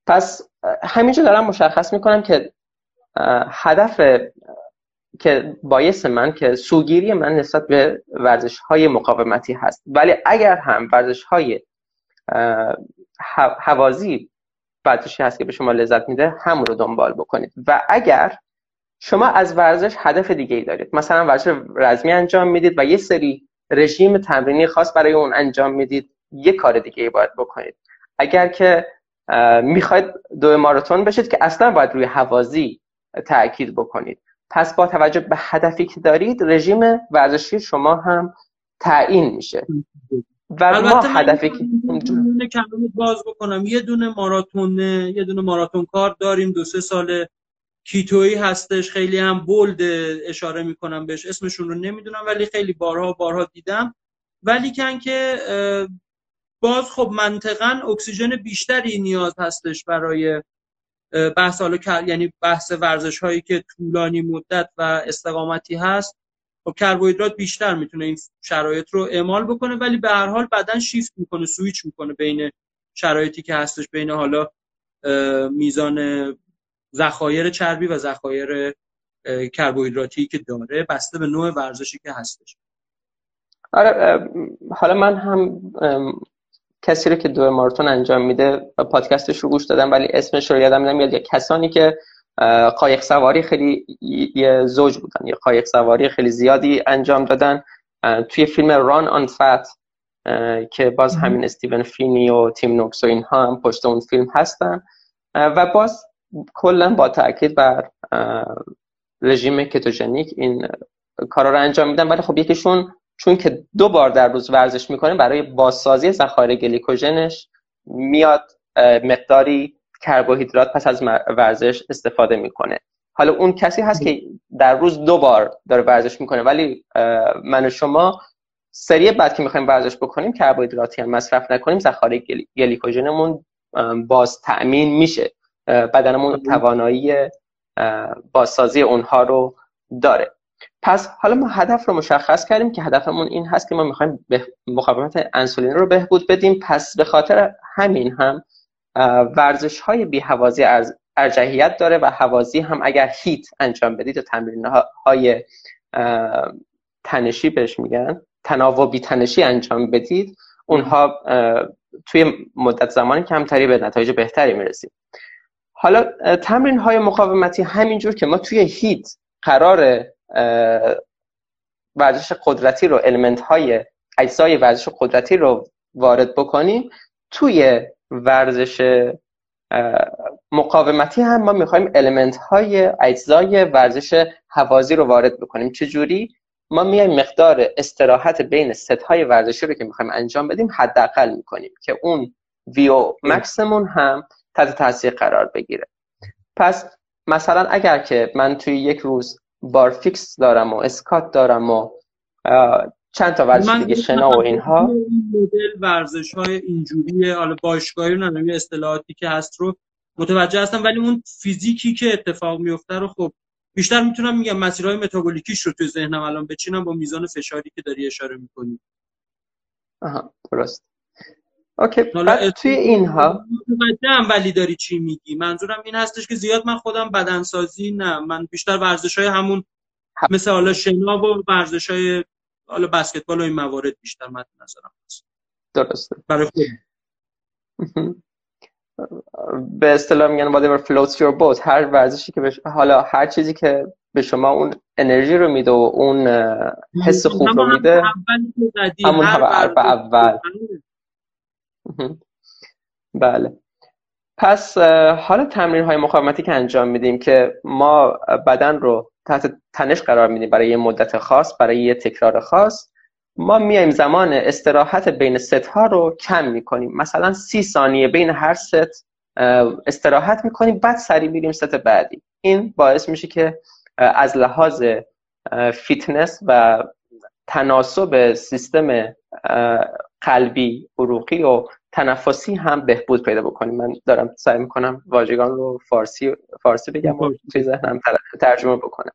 پس همینجا دارم مشخص می‌کنم که هدف که باعث من که سوگیری من نسبت به ورزش های مقاومتی هست. ولی اگر هم ورزش های حوازی ورزشی هست که به شما لذت میده همون رو دنبال بکنید. و اگر شما از ورزش هدف دیگه ای دارید مثلا ورزش رزمی انجام می‌دید و یه سری رژیم تمرینی خاص برای اون انجام می‌دید یه کار دیگه ای باید بکنید. اگر که می‌خواید دو ماراتون بشید که اصلا باید روی حوازی تاکید بکنید. پس با توجه به هدفی که دارید رژیم ورزشی شما هم تعیین میشه. و ما هدفی که باز بکنم. یه دونه ماراتون یه دونه ماراتون کار داریم. دو سه سال کیتویی هستش. خیلی هم بولد اشاره می‌کنم بهش. اسمشون رو نمی‌دونم ولی خیلی بارها بارها دیدم. ولی کن که باز خب منطقا اکسیژن بیشتری نیاز هستش برای بحث حالا یعنی بحث ورزش هایی که طولانی مدت و استقامتی هست. خب کربوهیدرات بیشتر می‌تونه این شرایط رو اعمال بکنه ولی به هر حال بدن شیفت می‌کنه سویچ می‌کنه بین شرایطی که هستش بین حالا میزان ذخایر چربی و ذخایر کربوهیدراتی که داره بسته به نوع ورزشی که هستش. آره حالا من هم کسی رو که دو ماراتون انجام میده پادکستش رو گوش دادم ولی اسمش رو یادم نمیاد کسانی که قایق سواری خیلی یه زوج بودن. یه قایق سواری خیلی زیادی انجام دادن توی فیلم ران آن فت که باز همین استیون فینی و تیم نوکس و اینها هم پشت اون فیلم هستن. و باز کلا با تاکید بر رژیم کتوژنیک این کارا رو انجام میدن. ولی خب یکیشون چون که دو بار در روز ورزش می‌کنه برای بازسازی ذخایر گلیکوژنش میاد مقداری کربوهیدرات پس از ورزش استفاده می‌کنه. حالا اون کسی هست که در روز دو بار داره ورزش می‌کنه ولی من و شما سری بعد که می‌خوایم ورزش بکنیم کربوهیدراتی هم مصرف نکنیم ذخایر گلیکوژنمون باز تأمین میشه. بدنمون توانایی بازسازی اونها رو داره. پس حالا ما هدف رو مشخص کردیم که هدفمون این هست که ما می‌خوایم به مقاومت انسولین رو بهبود بدیم. پس به خاطر همین هم ورزش های بی حوازی ارجحیت داره و حوازی هم اگر هیت انجام بدید و تمرین های تنشی بهش میگن تناوبی تنشی انجام بدید اونها توی مدت زمانی کمتری به نتایج بهتری می‌رسید. حالا تمرین های مقاومتی همینجور که ما توی هیت قرار ورزش قدرتی رو المنت های اجزای ورزش قدرتی رو وارد بکنیم توی ورزش مقاومتی هم ما می‌خوایم المنت های اجزای ورزش حوازی رو وارد بکنیم. چجوری؟ ما میایم مقدار استراحت بین ست های ورزشی رو که می‌خوایم انجام بدیم حداقل می‌کنیم که اون ویو مکسمون هم تحت تاثیر قرار بگیره. پس مثلا اگر که من توی یک روز بار فیکس دارم و اسکات دارم و چند تا ورزش دیگه شنا و اینها؟ مدل ورزش های اینجوری حالا باشگاهی رو اصطلاحاتی که هست رو متوجه هستم ولی اون فیزیکی که اتفاق میفته رو خب بیشتر می‌تونم میگم مسیرهای متابولیکیش رو تو ذهنم الان بچینم با میزان فشاری که داری اشاره می‌کنی. آها درست. اوکی بعد توی اینها؟ متوجهم ولی داری چی میگی. منظورم این هستش که زیاد من خودم بدنسازی نه من بیشتر ورزش های همون مثل حالا شنا و ورزش های حالا بسکتبال و این موارد بیشتر مد نظرم هست. درسته. برای خود. به اصطلاح میگن whatever floats your boat. هر ورزشی که بش... حالا هر چیزی که به شما اون انرژی رو میده و اون حس خوب رو میده همون حرف اول. بله. پس حالا تمرین های مقاومتی که انجام میدیم که ما بدن رو تحت تنش قرار میدیم برای یه مدت خاص برای یه تکرار خاص. ما میایم زمان استراحت بین ست ها رو کم می‌کنیم. مثلا سی ثانیه بین هر ست استراحت می‌کنیم بعد سریع میریم ست بعدی. این باعث میشه که از لحاظ فیتنس و تناسب سیستم قلبی عروقی و تنفسی هم بهبود پیدا بکنیم. من دارم سعی می‌کنم واژگان رو فارسی فارسی بگم و توی ذهنم ترجمه بکنم.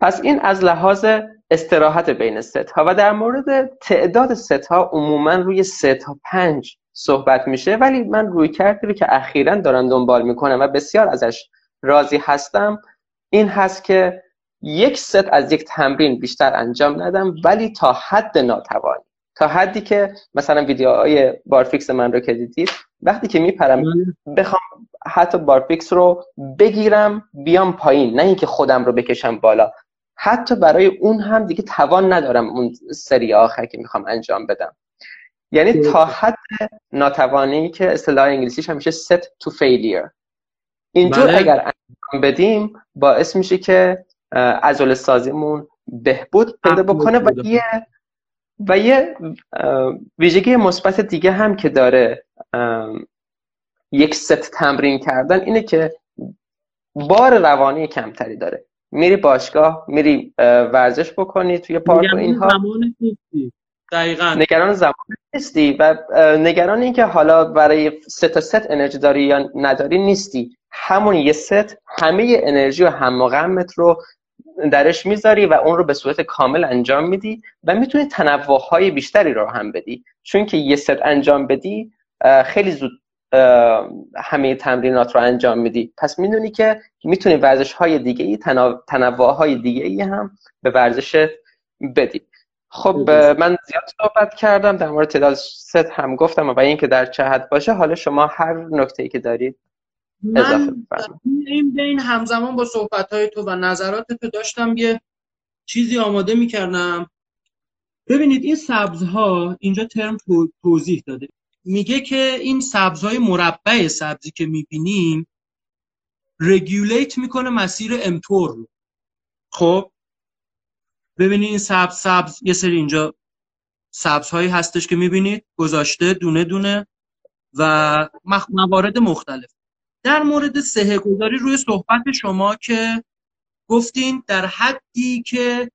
پس این از لحاظ استراحت بین ست ها و در مورد تعداد ست ها عموما روی سه تا پنج صحبت میشه ولی من رویکردی که اخیرا دارم دنبال می‌کنم و بسیار ازش راضی هستم این هست که یک ست از یک تمرین بیشتر انجام ندم ولی تا حد ناتوانی. تا حدی که مثلا ویدیوهای بارفیکس من رو که دیدید وقتی که میپرم بله. بخوام حتی بارفیکس رو بگیرم بیام پایین نه اینکه خودم رو بکشم بالا. حتی برای اون هم دیگه توان ندارم اون سری آخر که می‌خوام انجام بدم. یعنی تا حد ناتوانی که اصطلاح انگلیسیش همیشه set to failure. اینجور بله. اگر انجام بدیم باعث میشه که عضل سازیمون بهبود پیدا بکنه و یه و یه ویژگی مثبت دیگه هم که داره یک ست تمرین کردن اینه که بار روانی کمتری داره. میری باشگاه میری ورزش بکنی توی پارک و اینها. دقیقا. نگران زمان نیستی و نگران این که حالا برای سه تا ست انرژی داری یا نداری نیستی. همون یه ست همه انرژی و هم غمت رو درش می‌ذاری و اون رو به صورت کامل انجام میدی و می‌تونی تنوع های بیشتری رو هم بدی. چون که یه ست انجام بدی خیلی زود همه تمرینات رو انجام میدی. پس می‌دونی که می‌تونی ورزش های دیگه ای تنوع های دیگه ای هم به ورزش بدی. خب من زیاد صحبت کردم در مورد تعداد ست هم گفتم و اینکه در چه حد باشه حالا شما هر نکته ای که دارید اضافه این بین همزمان با صحبت های تو و نظرات تو داشتم یه چیزی آماده می‌کردم. ببینید این سبزها اینجا ترم توضیح داده. میگه که این سبزهای مربع سبزی که می‌بینیم رگولیت می‌کنه مسیر امتور رو. خب؟ ببینید این سبز سبز یه سری اینجا سبز هایی هستش که می‌بینید. گذاشته دونه دونه و موارد مختلف. در مورد سهه گذاری روی صحبت شما که گفتین در حدی که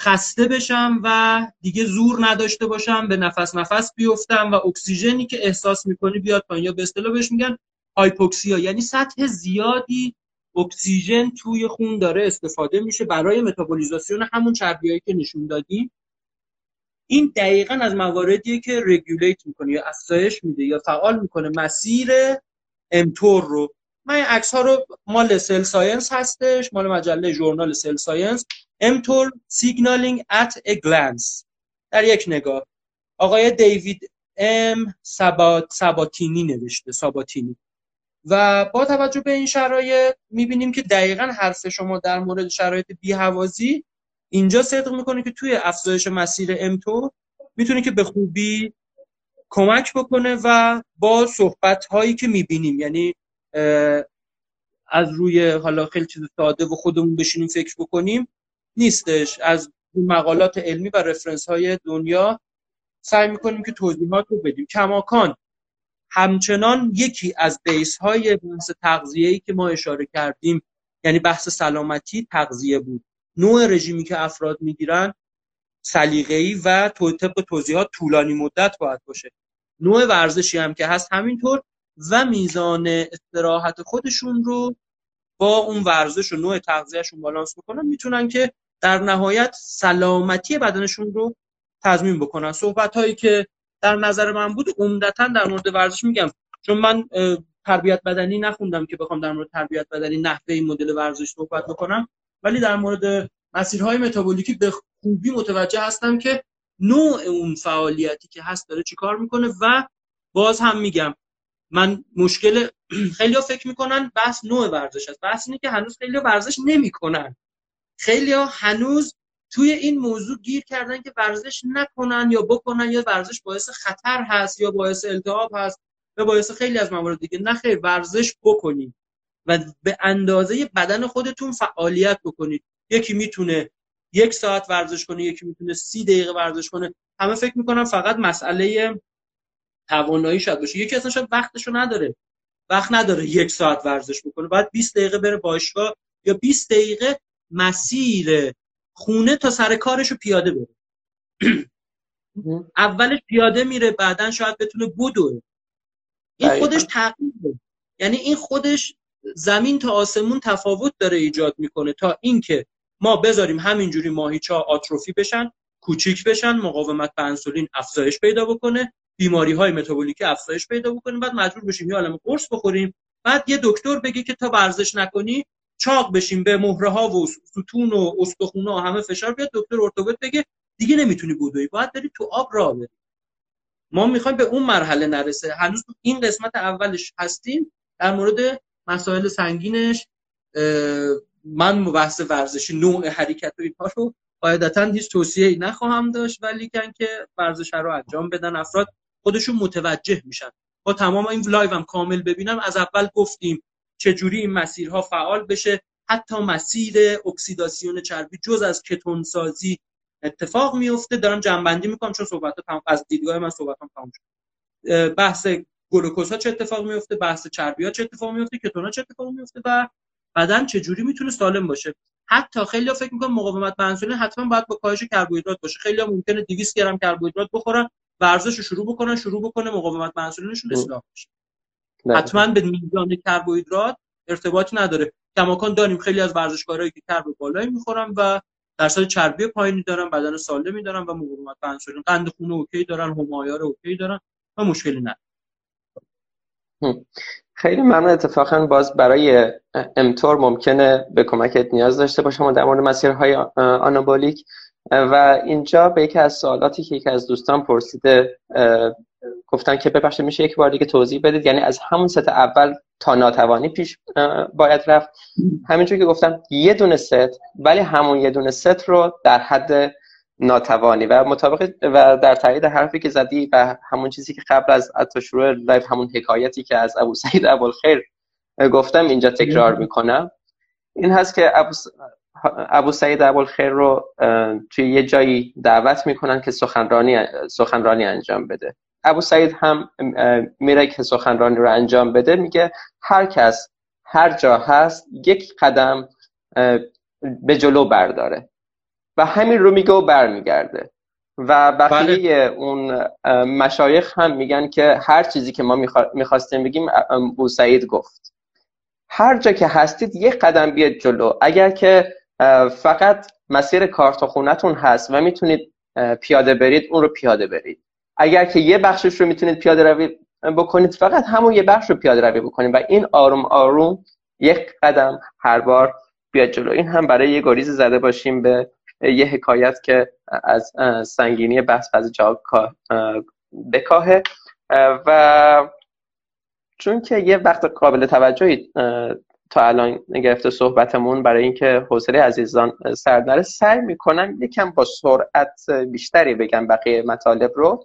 خسته بشم و دیگه زور نداشته باشم به نفس نفس بیفتم و اکسیژنی که احساس می‌کنی بیاد پایین. یا به اصطلاح بهش میگن hypoxia یعنی سطح زیادی اکسیژن توی خون داره استفاده میشه برای متابولیزاسیون همون چربیایی که نشون دادیم. این دقیقا از مواردیه که regulate می‌کنه یا افزایش میده یا فعال می‌کنه. مسیر mTOR رو. من این عکس ها رو مال Cell Science هستش مال مجله ژورنال Cell Science. mTOR signaling at a glance. در یک نگاه. آقای دیوید ام سبات سباتینی نوشته ساباتینی و با توجه به این شرایط می‌بینیم که دقیقا حرف شما در مورد شرایط بیهوازی اینجا صدق می‌کنه که توی افزایش مسیر امتو می‌تونه که به خوبی کمک بکنه و با صحبت هایی که می‌بینیم یعنی از روی حالا خیلی چیز ساده و خودمون بشینیم فکر بکنیم نیستش. از مقالات علمی و رفرنس های دنیا سعی می‌کنیم که توضیحات رو بدیم. کماکان. همچنان یکی از بیس های بحث تغذیه ای که ما اشاره کردیم یعنی بحث سلامتی تغذیه بود. نوع رژیمی که افراد می‌گیرن سلیقه‌ای و طبق توضیحات طولانی مدت باید باشه. نوع ورزشی هم که هست همینطور و میزان استراحت خودشون رو با اون ورزش و نوع تغذیهشون بالانس بکنن می‌تونن که در نهایت سلامتی بدنشون رو تضمین بکنن. صحبت هایی که در نظر من بود عمدتا در مورد ورزش میگم. چون من تربیت بدنی نخوندم که بخوام در مورد تربیت بدنی نحوه این مدل ورزش صحبت بکنم ولی در مورد مسیرهای متابولیکی به خوبی متوجه هستم که نوع اون فعالیتی که هست داره چیکار می‌کنه و باز هم میگم من مشکل خیلی ها فکر می‌کنن بحث نوع ورزش است. بحث اینه که هنوز خیلی ورزش نمی‌کنن. خیلی ها هنوز توی این موضوع گیر کردن که ورزش نکنن یا بکنن یا ورزش باعث خطر هست یا باعث التهاب هست یا باعث خیلی از موارد دیگه. نه خیر ورزش بکنید و به اندازه بدن خودتون فعالیت بکنید. یکی می‌تونه یک ساعت ورزش کنه یکی می‌تونه سی دقیقه ورزش کنه. همه فکر می‌کنن فقط مسئله توانایی شاید باشه. یکی اصلا شاید وقتشو نداره. وقت نداره یک ساعت ورزش بکنه. بعد 20 دقیقه بره باشگاه یا 20 دقیقه مسیر خونه تا سر کارشو پیاده بره. اولش پیاده میره بعدا شاید بتونه بدوه. این خودش تغییره. یعنی این خودش زمین تا آسمون تفاوت داره ایجاد می‌کنه تا اینکه ما بذاریم همینجوری ماهیچه آتروفی بشن کوچیک بشن مقاومت به انسولین افزایش پیدا بکنه بیماری های متابولیکی افزایش پیدا بکنیم بعد مجبور بشیم یه عالم قرص بخوریم. بعد یه دکتر بگه که تا ورزش نکنی چاق بشیم به مهره ها و ستون و استخونا و همه فشار بیاد دکتر ارتوپد بگه دیگه نمی‌تونی بدوی باید بری تو آب راه بری. ما می‌خوایم به اون مرحله نرسه. هنوز این قسمت اولش هستیم در مورد مسائل سنگینش من بحث ورزشی نوع حرکت و اینها رو قاعدتا هیچ توصیه ای نخواهم داشت ولیکن که ورزش رو انجام بدن افراد خودشون متوجه میشن. با تمام این live هم کامل ببینم از اول گفتیم چجوری این مسیرها فعال بشه. حتی مسیر اکسیداسیون چربی جز از کتون سازی اتفاق میفته دارم جمع‌بندی می‌کنم چون صحبت از دیدگاه من صحبتام تموم شد. بحث گلوکوز ها چه اتفاق میفته بحث چربی ها چه اتفاق میفته کتون ها چه اتفاق میفته و بدن چه جوری می‌تونه سالم باشه؟ حتی خیلی فکر می‌کنن مقاومت به انسولین حتما باید با کاهش کربوهیدرات باشه. خیلی ممکنه 200 گرم کربوهیدرات بخورن ورزش رو شروع بکنن شروع بکنه مقاومت به انسولینشون اصلاح بشه. حتما به میزان کربوهیدرات ارتباطی نداره. کماکان داریم خیلی از ورزشکارایی که carb بالایی می‌خورن و درصد چربی پایینی دارن بدن سالمی دارن و مقاومت به انسولین قند خون okay دارن HOMA-IR okay دارن و مشکلی نداره. خیلی ممنون. اتفاقا باز برای mTOR ممکنه به کمکت نیاز داشته باشم در مورد مسیرهای آنابولیک. و اینجا به یکی از سوالاتی که یکی از دوستان پرسیده گفتن که ببخشید میشه یک بار دیگه توضیح بدید؟ یعنی از همون ست اول تا ناتوانی پیش باید رفت. همینجور که گفتم یه دونه ست ولی همون یه دونه ست رو در حد ناتوانی و مطابق و در تایید حرفی که زدی و همون چیزی که قبل از حتی شروع live همون حکایتی که از ابو سعید خیر گفتم اینجا تکرار می‌کنم این هست که ابو, ابو سعید خیر رو توی یه جایی دعوت می‌کنن که سخنرانی سخنرانی انجام بده. ابو سعید هم میره که سخنرانی رو انجام بده میگه هر کس هر جا هست یک قدم به جلو برداره. و همین رو میگه و برمیگرده. و بقیه بله. اون مشایخ هم میگن که هر چیزی که ما می‌خواستیم بگیم ابو سعید گفت. هر جا که هستید یک قدم بیاد جلو. اگر که فقط مسیر کارتخونتون هست و می‌تونید پیاده برید اون رو پیاده برید. اگر که یه بخشش رو می‌تونید پیاده روی بکنید فقط همون یه بخش رو پیاده روی بکنید و این آروم آروم یک قدم هر بار بیاد جلو. این هم برای یه گریز زده باشیم به یه حکایت که از سنگینی بحث از جا بکاهه. و چون که یه وقت قابل توجهی تا الان گرفته صحبتمون برای اینکه حوصله عزیزان سر نره سعی می‌کنم یکم با سرعت بیشتری بگم بقیه مطالب رو.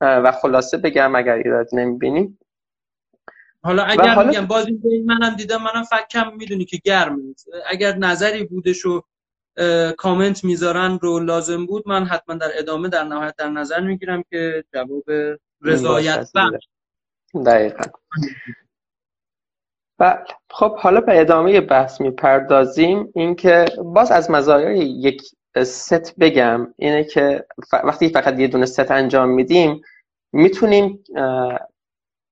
و خلاصه بگم اگر ایراد نمی‌بینی. حالا اگر حالا... میگم باز این منم دیدم منم فکرم می‌دونی که گرم اگر نظری بودش و کامنت می‌ذارن رو لازم بود. من حتما در ادامه در نهایت در نظر می‌گیرم که جواب رضایت دقیقا. بله. خب حالا به ادامه بحث می‌پردازیم. اینکه باز از مزایای یک ست بگم. اینه که وقتی فقط یه دونه ست انجام میدیم می‌تونیم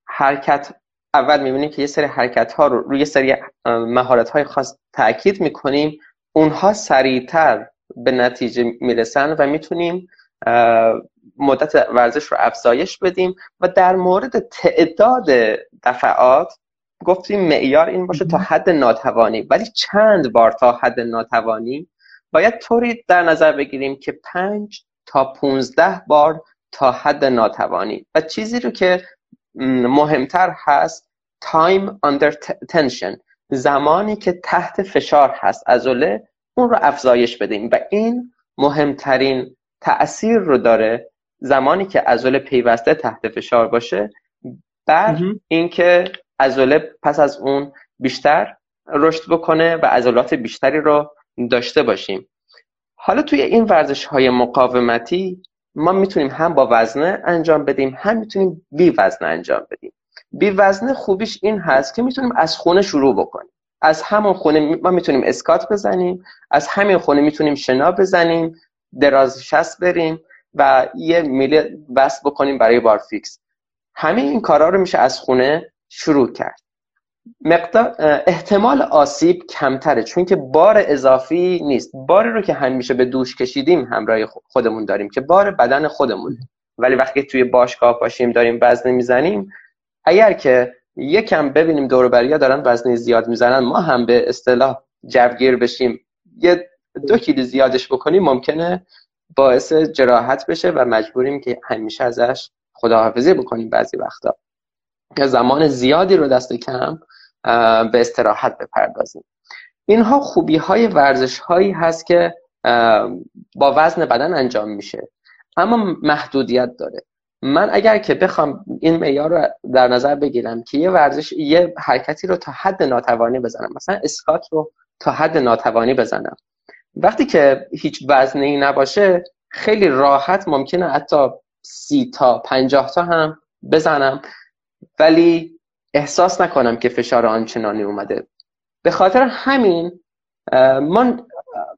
حرکت اول می‌بینیم که یه سری حرکت ها رو روی سری مهارت های خاص تاکید می‌کنیم. اونها سریعتر به نتیجه می‌رسن و می‌تونیم مدت ورزش رو افزایش بدیم و در مورد تعداد دفعات گفتیم معیار این باشه تا حد ناتوانی. ولی چند بار تا حد ناتوانی؟ باید طوری در نظر بگیریم که پنج تا پونزده بار تا حد ناتوانی. و چیزی رو که مهمتر هست time under tension. زمانی که تحت فشار هست. ازوله اون رو افزایش بدیم. و این مهمترین تأثیر رو داره زمانی که ازوله پیوسته تحت فشار باشه. بر اینکه ازوله پس از اون بیشتر رشد بکنه و عضلات بیشتری رو داشته باشیم. حالا توی این ورزش های مقاومتی ما می‌تونیم هم با وزنه انجام بدیم هم می‌تونیم بی وزنه انجام بدیم. بی وزنه خوبیش این هست که می‌تونیم از خونه شروع بکنیم. از همون خونه ما می‌تونیم اسکات بزنیم از همین خونه می‌تونیم شنا بزنیم دراز شست بریم و یه میله بس بکنیم برای بار فیکس. همه این کارا رو میشه از خونه شروع کرد. مقدار احتمال آسیب کمتره چون که بار اضافی نیست. باری رو که همیشه به دوش کشیدیم همراه خودمون داریم که بار بدن خودمون ولی وقتی توی باشگاه باشیم داریم وزنه می‌زنیم اگر که یکم ببینیم دور دارن وزنه زیاد می‌زنن ما هم به اصطلاح جوگیر بشیم. یه دو کیلو زیادش بکنیم ممکنه باعث جراحت بشه و مجبوریم که همیشه ازش خداحافظی بکنیم بعضی وقتا. زمان زیادی رو دست کم به استراحت بپردازیم. اینها خوبی های ورزش هایی هست که با وزن بدن انجام میشه. اما محدودیت داره. من اگر که بخوام این معیار رو در نظر بگیرم که یه ورزش یه حرکتی رو تا حد ناتوانی بزنم مثلا اسکات رو تا حد ناتوانی بزنم. وقتی که هیچ وزنی نباشه خیلی راحت ممکنه حتی سی تا پنجاه تا هم بزنم. ولی احساس نکنم که فشار آنچنانی اومده. به خاطر همین ما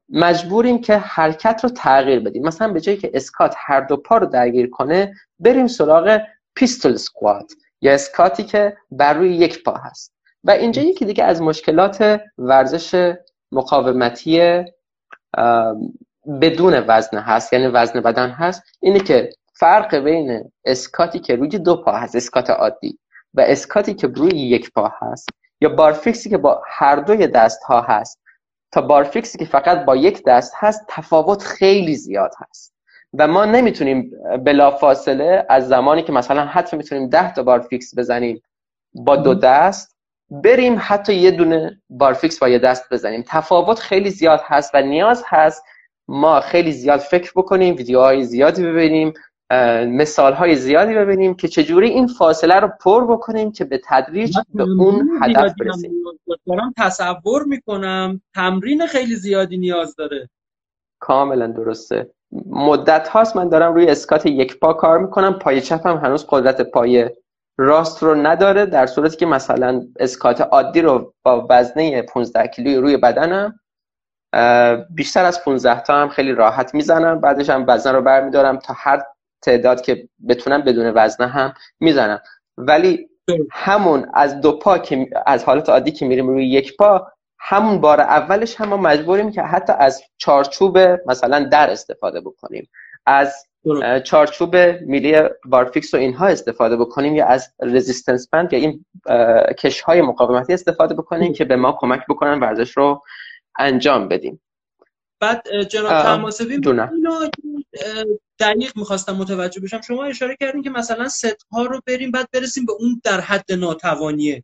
مجبوریم که حرکت رو تغییر بدیم. مثلا به جایی که اسکات هر دو پا رو درگیر کنه بریم سراغ پیستول سکوات یا اسکاتی که بر روی یک پا هست. و اینجا یکی دیگه از مشکلات ورزش مقاومتی بدون وزن هست یعنی وزن بدن هست اینه که فرق بین اسکاتی که روی دو پا هست اسکات عادی و اسکاتی که روی یک پا هست یا بارفیکسی که با هر دوی دست ها هست تا بارفیکسی که فقط با یک دست هست تفاوت خیلی زیاد هست. و ما نمی‌تونیم بلا فاصله از زمانی که مثلا حتی می‌تونیم ده تا بارفیکس بزنیم با دو دست بریم حتی یه دونه بارفیکس با یه دست بزنیم. تفاوت خیلی زیاد هست و نیاز هست ما خیلی زیاد فکر بکنیم ویدیوهای زیادی ببینیم مثال های زیادی ببینیم که چجوری این فاصله رو پر بکنیم که به تدریج به اون هدف برسیم. دارم تصور می‌کنم تمرین خیلی زیادی نیاز داره. کاملا درسته. مدت هاست من دارم روی اسکات یک پا کار می‌کنم پای چپم هنوز قدرت پای راست رو نداره در صورتی که مثلا اسکات عادی رو با وزنه 15 کیلوی روی بدنم بیشتر از 15 تا هم خیلی راحت می‌زنم بعدش هم وزن رو برمیدارم تا هر تعداد که بتونم بدون وزنه هم می‌زنم. ولی همون از دو پا که از حالت عادی که میریم روی یک پا همون بار اولش هم ما مجبوریم که حتی از چارچوب مثلا در استفاده بکنیم از چارچوب میلی بارفیکس و اینها استفاده بکنیم یا از رزیستنس بند یا این کش های مقاومتی استفاده بکنیم که به ما کمک بکنن ورزش رو انجام بدیم. بعد جناب طهماسبی اینو دقیق می‌خواستم متوجه بشم. شما اشاره کردین که مثلا ست ها رو بریم بعد برسیم به اون در حد ناتوانیه.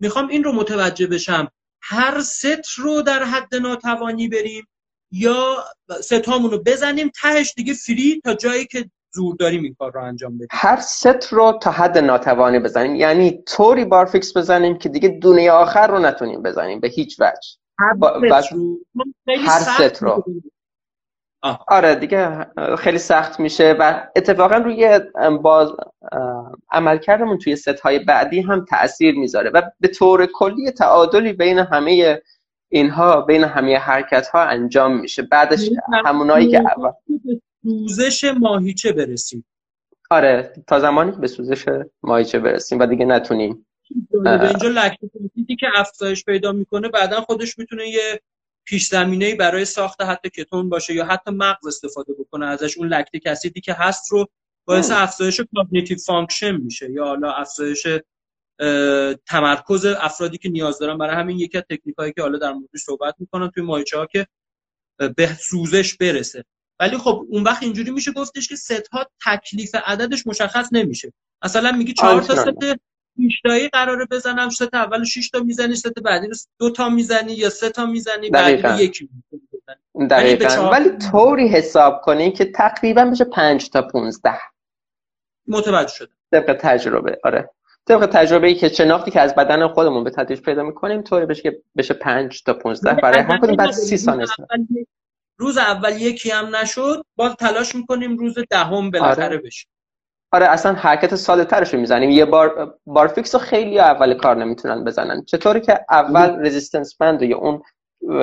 می‌خوام این رو متوجه بشم. هر ست رو در حد ناتوانی بریم یا ست هامون رو بزنیم تهش دیگه فری تا جایی که زور داریم این کار رو انجام بدیم. هر ست رو تا حد ناتوانی بزنیم. یعنی طوری بارفیکس بزنیم که دیگه دونه آخر رو نتونیم بزنیم به هیچ وجه. هر, ست, رو. هر ست رو. آره دیگه خیلی سخت میشه و اتفاقا روی باز عملکردمون توی ست های بعدی هم تاثیر می‌ذاره و به طور کلی تعادلی بین همه اینها بین همه حرکت ها انجام میشه. بعدش یعنی همونایی که اول سوزش ماهیچه برسیم. آره تا زمانی که به سوزش ماهیچه برسیم و دیگه نتونیم. اینجا لکتیک که افزایش پیدا می‌کنه بعدا خودش می‌تونه یه پیش زمینه برای ساخت حتی کتون باشه یا حتی مغز استفاده بکنه ازش اون lactic acid ی که هست رو باعث افزایش cognitive function میشه یا حالا افزایش تمرکز افرادی که نیاز دارن. برای همین یکی از تکنیکایی که حالا در موردش صحبت می‌کنن توی ماهیچه ها که به سوزش برسه. ولی خب اون وقت اینجوری میشه گفتش که ست ها تکلیف عددش مشخص نمیشه. مثلا میگی چهار تا ست شیش تایی قراره بزنم. ست اول 6 تا می‌زنی ست بعدی رو دو تا می‌زنی یا سه تا می‌زنی بعدی یکی دقیقا. ولی طوری حساب کنی که تقریبا بشه 5 تا 15 متوجه شده طبق تجربه. آره. طبق تجربه ای که شناختی که از بدن خودمون به تدریج پیدا می‌کنیم طوری بشه که بشه 5 تا 15 برای هر کدوم بعد 30 ثانیه روز اول یکی هم نشد. باز تلاش می‌کنیم روز دهم بالاخره آره. بشه. آره اصلا حرکت ساده ترش رو می‌زنیم. یه بار بار فیکس رو خیلی اول کار نمی‌تونن بزنن. چطوری که اول رزिस्टنس بند یا اون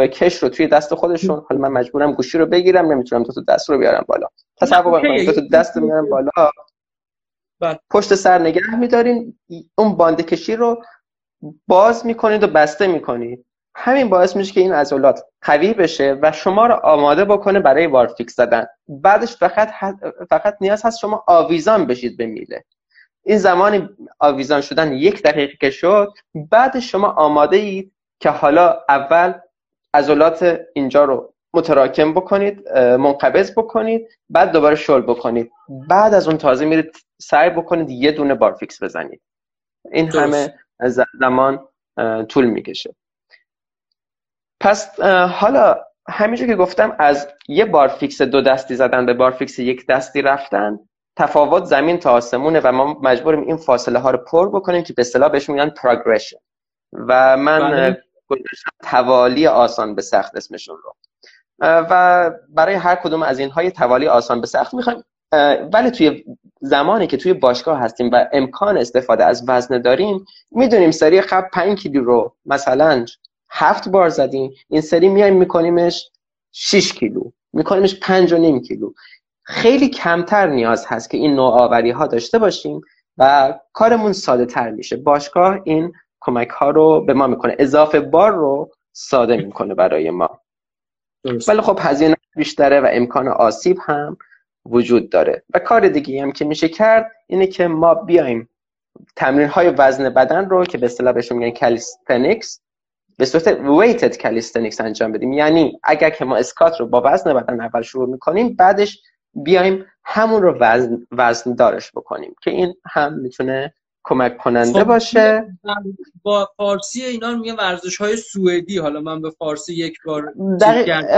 کش رو توی دست خودشون حالا من مجبورم گوشی رو بگیرم نمی‌تونم دو تا دست رو بیارم بالا. تصور کنید دو تا دست رو میارم بالا. بله. پشت سر نگه میدارین اون باند کشی رو باز می‌کنید و بسته می‌کنید. همین باعث میشه که این عضلات قوی بشه و شما رو آماده بکنه برای وارفیکس زدن. بعدش فقط فقط نیاز هست شما آویزان بشید به میله. این زمانی آویزان شدن یک دقیقه که شد بعد شما آماده اید که حالا اول عضلات اینجا رو متراکم بکنید منقبض بکنید بعد دوباره شل بکنید. بعد از اون تازه میرید سعی بکنید یه دونه بارفیکس بزنید. این همه زمان طول می‌کشه. پس حالا همینجور که گفتم از یه بار فیکس دو دستی زدن به بار فیکس یک دستی رفتن تفاوت زمین تا آسمونه و ما مجبوریم این فاصله ها رو پر بکنیم که به اصطلاح بهش میگن progression و من بله. گذاشتم توالی آسان به سخت اسمشون رو. و برای هر کدوم از اینهای توالی آسان به سخت می‌خوایم. ولی توی زمانی که توی باشگاه هستیم و امکان استفاده از وزن داریم می‌دونیم سری قبل 5 کیلو رو مثلا هفت بار زدیم. این سری میایم میکنیمش 6 کیلو. میکنیمش پنج و نیم کیلو. خیلی کمتر نیاز هست که این نوآوری ها داشته باشیم و کارمون ساده تر میشه. باشگاه این کمک ها رو به ما می‌کنه. اضافه بار رو ساده می‌کنه برای ما. ولی خب هزینه بیشتره و امکان آسیب هم وجود داره. و کار دیگه هم که میشه کرد اینه که ما بیایم تمرین های وزن بدن رو که به اصطلاح بهشون میگن calisthenics به صورت weighted calisthenics انجام بدیم. یعنی اگر که ما اسکات رو با وزن بدن اول شروع می‌کنیم بعدش بیایم همون رو وزن, وزن دارش بکنیم که این هم می‌تونه کمک کننده خب، باشه. با فارسی اینا میگن ورزش های سوئدی. حالا من به فارسی یک بار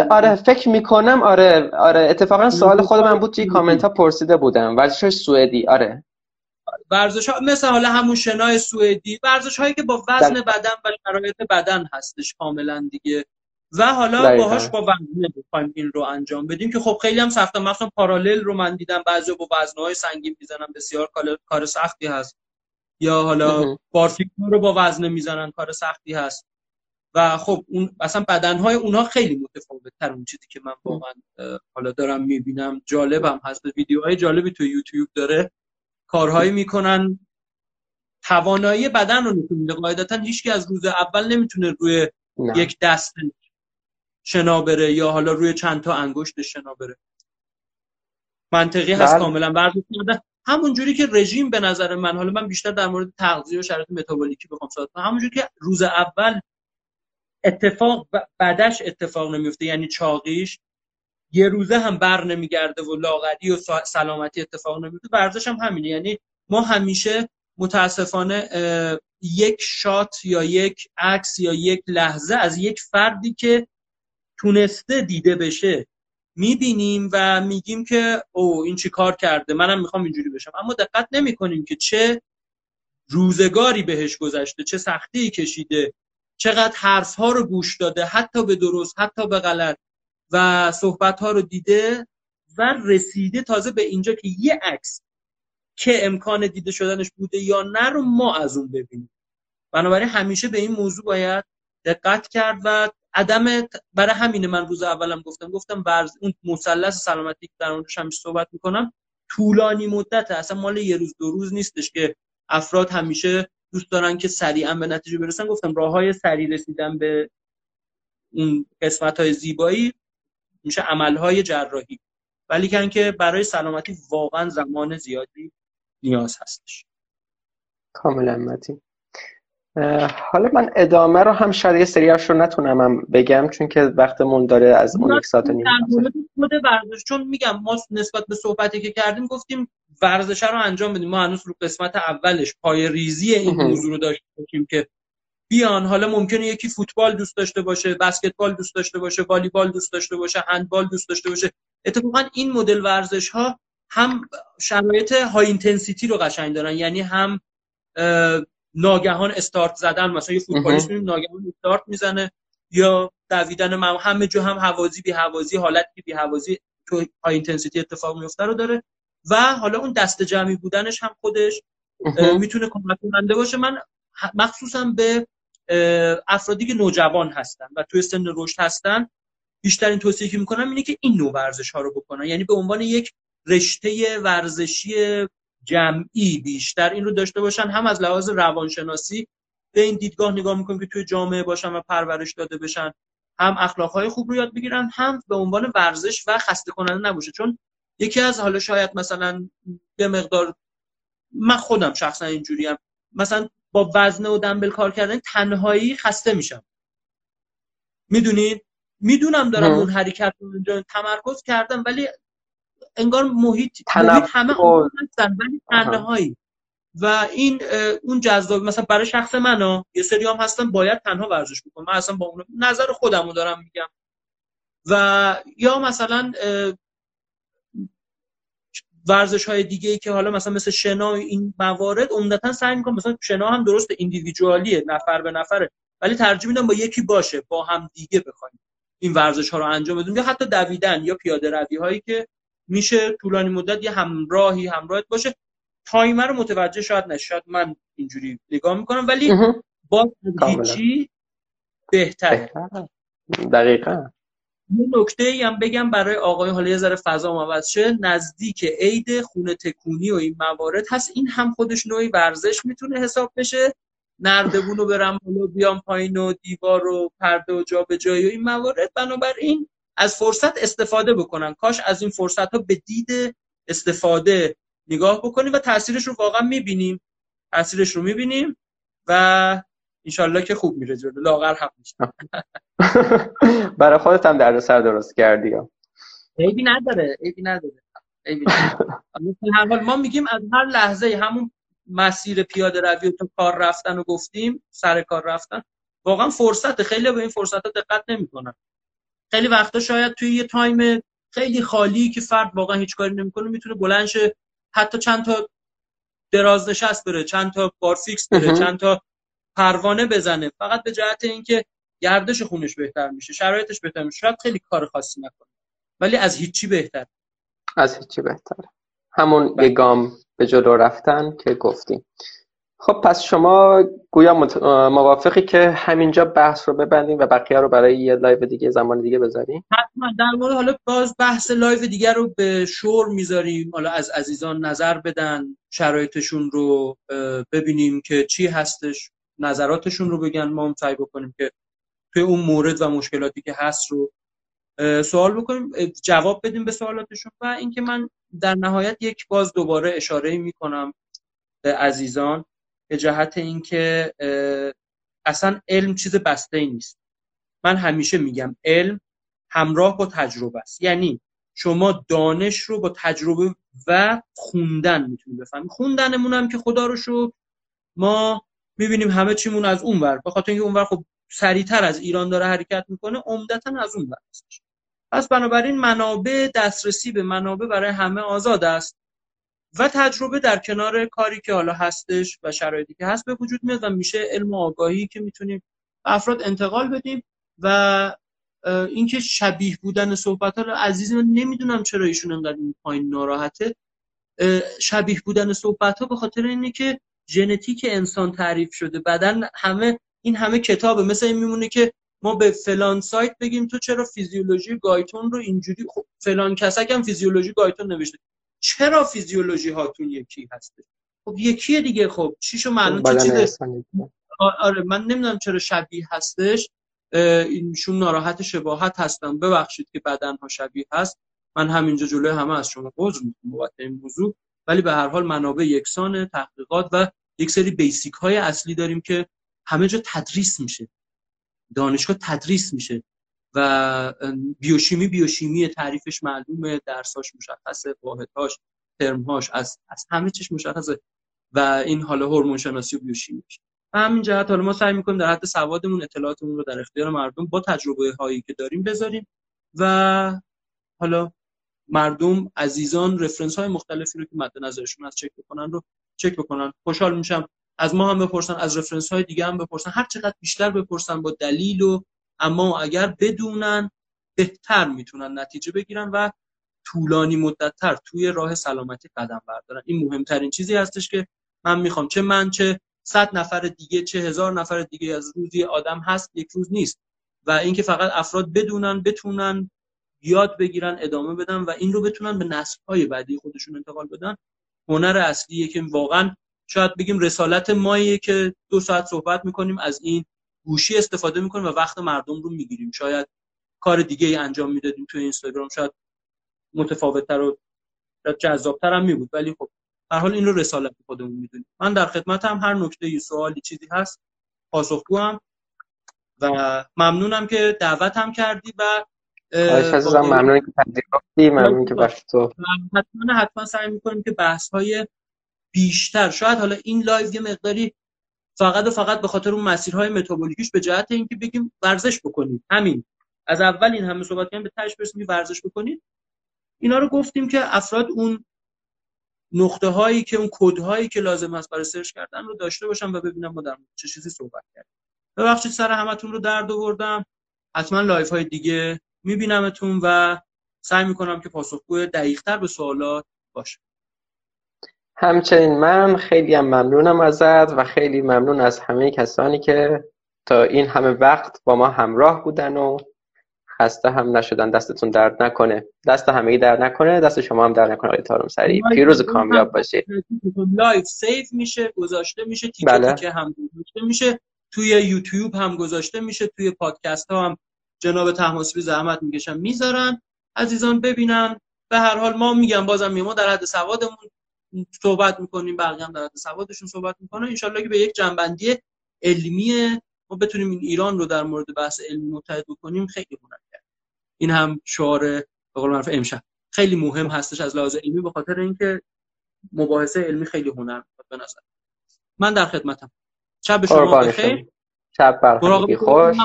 آره فکر می‌کنم آره آره اتفاقا سوال خود من بود توی کامنت ها پرسیده بودم. ورزش های سوئدی آره. ورزش ها مثل حالا همون شنای سوئدی ورزش هایی که با وزن بدن و شرایط بدن هستش کاملا دیگه. و حالا باهاش با وزنه بخوایم این رو انجام بدیم که خب خیلی هم سخته. مثلا پارالل رو من دیدم. بعضی با وزنهای سنگین می‌زنن. بسیار کار سختی هست. یا حالا بارفیکتور رو با وزنه می‌زنن. کار سختی هست. و خب اون اصلا بدنهای اونها خیلی متفاوت تر اون چیزی که من واقعا حالا دارم می‌بینم جالبم هست. ویدیوهای جالبی تو یوتیوب داره. کارهایی می‌کنن. توانایی بدن رو نشون میده. قاعدتا هیچکی از روز اول نمی‌تونه روی یک دست شنا بره یا حالا روی چند تا انگشت شنا بره. منطقی هست بله. کاملا. ورزش همون جوری که رژیم به نظر من حالا من بیشتر در مورد تغذیه و شرایط متابولیکی بخوام صحبت کنم. همون جوری که روز اول اتفاق بعدش اتفاق نمیفته یعنی چاقیش یه روزه هم بر نمیگرده و لاغری و سلامتی اتفاق نمیفته ورزش هم همینه. یعنی ما همیشه متاسفانه یک شات یا یک عکس یا یک لحظه از یک فردی که تونسته دیده بشه می‌بینیم و میگیم که او این چی کار کرده؟ منم می‌خوام اینجوری بشم. اما دقت نمی کنیم که چه روزگاری بهش گذشته چه سختی کشیده چقدر حرف ها رو گوش داده حتی به درست حتی به غلط. و صحبت ها رو دیده و رسیده تازه به اینجا که یه عکس که امکان دیده شدنش بوده یا نه رو ما از اون ببینیم. بنابراین همیشه به این موضوع باید دقت کرد و عدم برای همینه من روز اولم گفتم گفتم ورز اون مثلث سلامتی که در موردش همیشه صحبت می‌کنم طولانی مدت اصلا مال یه روز دو روز نیستش که افراد همیشه دوست دارن که سریعا به نتیجه برسن. گفتم راه های سریع رسیدن به اون قسمت های زیبایی میشه عمل های جراحی. ولی که برای سلامتی واقعا زمان زیادی نیاز هستش. کاملا متین. حالا من ادامه رو هم شاید یه سریاش رو نتونم هم بگم چون که وقتمون داره از اون یک ساعت نیم خود ورزش چون میگم ما نسبت به صحبتی که کردیم گفتیم ورزش رو انجام بدیم. ما هنوز رو قسمت اولش پای ریزی این موضوع رو داشته باشیم که بیان. حالا ممکنه یکی فوتبال دوست داشته باشه بسکتبال دوست داشته باشه والیبال دوست داشته باشه هندبال دوست داشته باشه. اتفاقا این مدل ورزش ها هم شرایط high intensity رو قشنگ دارن. یعنی هم ناگهان استارت زدن. مثلا یه فوتبالیست ناگهان استارت می‌زنه یا دویدن من همه جو هم هوازی بی هوازی حالتی بی هوازی تو high intensity اتفاق میفته رو داره. و حالا اون دست جمعی بودنش هم خودش می‌تونه کمک کننده باشه. من مخصوصا به افرادی که نوجوان هستن و توی سن رشد هستن بیشترین توصیه که می‌کنم اینه که این نوع ورزش ها رو بکنن. یعنی به عنوان یک رشته ورزشی جمعی بیشتر این رو داشته باشن هم از لحاظ روانشناسی به این دیدگاه نگاه می‌کنیم که توی جامعه باشن و پرورش داده بشن هم اخلاقهای خوب رو یاد بگیرن هم به عنوان ورزش و خسته کننده نباشه. چون یکی از حالا شاید مثلا به مقدار من خودم شخصا اینجوریم. مثلا با وزنه و دنبل کار کردن تنهایی خسته میشم. می‌دونید می‌دونم دارم اون حرکت رو تمرکز کردم ولی انگار محیط, محیط همه هستن ولی تنهایی. و این اون جذاب مثلا برای شخص من یه سری هم هستن باید تنها ورزش بکنم. من اصلا با اون نظر خودمو دارم میگم. و یا مثلا ورزش های دیگه ای که حالا مثلا مثل شنا این موارد عمدتا سعی می‌کنم مثلا شنا هم درست ایندیویدوالیه نفر به نفره ولی ترجیح میدم با یکی باشه با هم دیگه بخوایم این ورزش ها رو انجام بدیم. یا حتی دویدن یا پیاده روی هایی که میشه طولانی مدت یه همراهی همراهت باشه. تایمر رو متوجه شاید نشد من اینجوری نگاه می‌کنم ولی با هیچی بهتر دقیقا. یه نکته ای هم بگم برای آقای حالا یه ذره فضا عوض شه. نزدیک عید خونه تکونی و این موارد هست. این هم خودش نوعی ورزش می‌تونه حساب بشه. نردبون رو برم بالا بیام پایین و دیوار و پرده و جا به جایی و این موارد. بنابراین از فرصت استفاده بکنن. کاش از این فرصت ها به دید استفاده نگاه بکنیم و تاثیرش رو واقعا می‌بینیم. تاثیرش رو می‌بینیم و انشالله که خوب میره جلو. لاغر هم میشه. برای خودت هم دردسر درست کردی. عیبی نداره عیبی نداره. هر حال ما میگیم از هر لحظه همون مسیر پیاده روی و تو کار رفتن و گفتیم سر کار رفتن. واقعا فرصت خیلی به این فرصت دقت نمی‌کنن. خیلی وقتا شاید توی یه time خیلی خالی که فرد واقعا هیچ کاری نمی‌کنه می‌تونه بلند شه حتی چند تا دراز نشست بره چند تا بار فیکس بره چند تا پروانه بزنه. فقط به جهت اینکه گردش خونش بهتر میشه شرایطش بهتر میشه. شاید خیلی کار خاصی نکنه. ولی از هیچی بهتر. از هیچی بهتر همون بله. یه گام به جلو رفتن که گفتیم. خب پس شما گویا موافقی که همینجا بحث رو ببندیم و بقیه رو برای یه live دیگه زمان دیگه بذاریم؟ حتما. در مورد حالا باز بحث live دیگه رو به شور می‌ذاریم. حالا از عزیزان نظر بدن شرایطشون رو ببینیم که چی هستش. نظراتشون رو بگن ما هم سعی بکنیم که توی اون مورد و مشکلاتی که هست رو سوال بکنیم جواب بدیم به سوالاتشون. و اینکه من در نهایت یک باز دوباره اشاره می‌کنم به عزیزان به جهت اینکه اصلا علم چیز بسته ای نیست. من همیشه میگم علم همراه با تجربه است. یعنی شما دانش رو با تجربه و خوندن می‌تونید بفهمید. خوندنمون هم که خدا رو شو ما می‌بینیم همه چیمون از اون ور. به خاطر اینکه اون ور خب سریعتر از ایران داره حرکت می‌کنه عمدتا از اون ور پس بنابراین منابع دسترسی به منابع برای همه آزاد است و تجربه در کنار کاری که حالا هستش و شرایطی که هست به وجود میاد و میشه علم و آگاهی که می‌تونیم افراد انتقال بدیم و اینکه شبیه بودن صحبت ها عزیزی من نمی‌دونم چرا ایشون انقدر این پایین ناراحته. شبیه بودن صحبت ها به خاطر اینه که ژنتیک انسان تعریف شده. بدن همه این همه کتابه. مثل این میمونه که ما به فلان سایت بگیم تو چرا فیزیولوژی گایتون رو اینجوری خب فلان کسک هم فیزیولوژی گایتون نوشته. چرا فیزیولوژی هاتون یکی هسته خب یکیه دیگه. خب چیشو معلوم چه آره من نمی‌دونم چرا شبیه هستش. اینشون ناراحت شباهت هستن ببخشید که بدن ها شبیه هست. من همینجا جلوی همه از شما عذر می‌خوام این موضوع. ولی به هر حال منابع یکسان تحقیقات و یک سری بیسیک های اصلی داریم که همه جا تدریس میشه. دانشگاه تدریس میشه و بیوشیمی بیوشیمی تعریفش معلومه درساش مشخصه واحدهاش ترمهاش از از همه چیش مشخصه و این حالا هورمون شناسی و بیوشیمی و همین جهت حالا ما سعی می‌کنیم در حد سوادمون اطلاعاتمون رو در اختیار مردم با تجربه هایی که داریم بذاریم و حالا مردم عزیزان رفرنس های مختلفی رو که مد نظرشون از چک بکنن رو چک بکنن. خوشحال میشم. از ما هم بپرسن از رفرنس های دیگه هم بپرسن. هر چقدر بیشتر بپرسن با دلیل و اما اگر بدونن بهتر می‌تونن نتیجه بگیرن و طولانی مدتتر توی راه سلامتی قدم بردارن. این مهمترین چیزی هستش که من می‌خوام. چه من چه صد نفر دیگه چه هزار نفر دیگه از روزی آدم هست یک روز نیست. و اینکه فقط افراد بدونن بتونن یاد بگیرن ادامه بدن و این رو بتونن به نسل های بعدی خودشون انتقال بدن. هنر اصلیه که واقعا شاید بگیم رسالت ماییه که دو ساعت صحبت می‌کنیم از این گوشی استفاده می‌کنیم و وقت مردم رو می‌گیریم. شاید کار دیگه ای انجام می‌دادیم توی اینستاگرام شاید متفاوتتر و جذابتر هم میبود. ولی خب در حال این رو رسالت خودمون می‌دونیم. من در خدمتم هر نکته ای سوالی چیزی هست پاسخگوام و ممنونم که دعوت هم کردی و ممنون که پذیرفتی ممنون که تو. حتما حتما سعی می‌کنیم که بحث های بیشتر شاید حالا این live یه مقداری فقط و فقط به خاطر اون مسیرهای متابولیکیش به جهت اینکه بگیم ورزش بکنید همین. از اول این همه صحبت کردیم به تهش برسیم ورزش بکنید اینا رو گفتیم که افراد اون نقطه هایی که اون کد هایی که لازم است برای search کردن رو داشته باشن و ببینم ما در چه چیزی صحبت کردیم. ببخشید سر همتون رو درد آوردم. حتما live های دیگه میبینمتون و سعی می‌کنم که پاسخگوی دقیقتر به سوالات باشه همچنین من خیلی هم ممنونم ازت و خیلی ممنون از همه کسانی که تا این همه وقت با ما همراه بودن و خسته هم نشدن. دستتون درد نکنه. دست همه درد نکنه. دست شما هم درد نکنه. آقای تارم سری. پیروز کامیاب باشید. live save میشه گذاشته میشه. تیکه بله. تیکه هم گذاشته میشه. توی یوتیوب هم گذاشته میشه. توی پادکست ها هم جناب طهماسبی زحمت می‌کشن می‌ذارن عزیزان ببینن. به هر حال ما میگم بازم ما در حد سوادمون صحبت می‌کنیم بقیه هم در حد سوادشون صحبت می‌کنن انشالله که به یک جمع‌بندی علمی ما بتونیم این ایران رو در مورد بحث علمی متحد بکنیم. خیلی هنر کرد این هم شعار به قول معروف امشب. خیلی مهم هستش از لحاظ علمی به خاطر اینکه مباحثه علمی خیلی هنر به نظر من. در خدمتم. شب شما بخیر. شب بر خوش.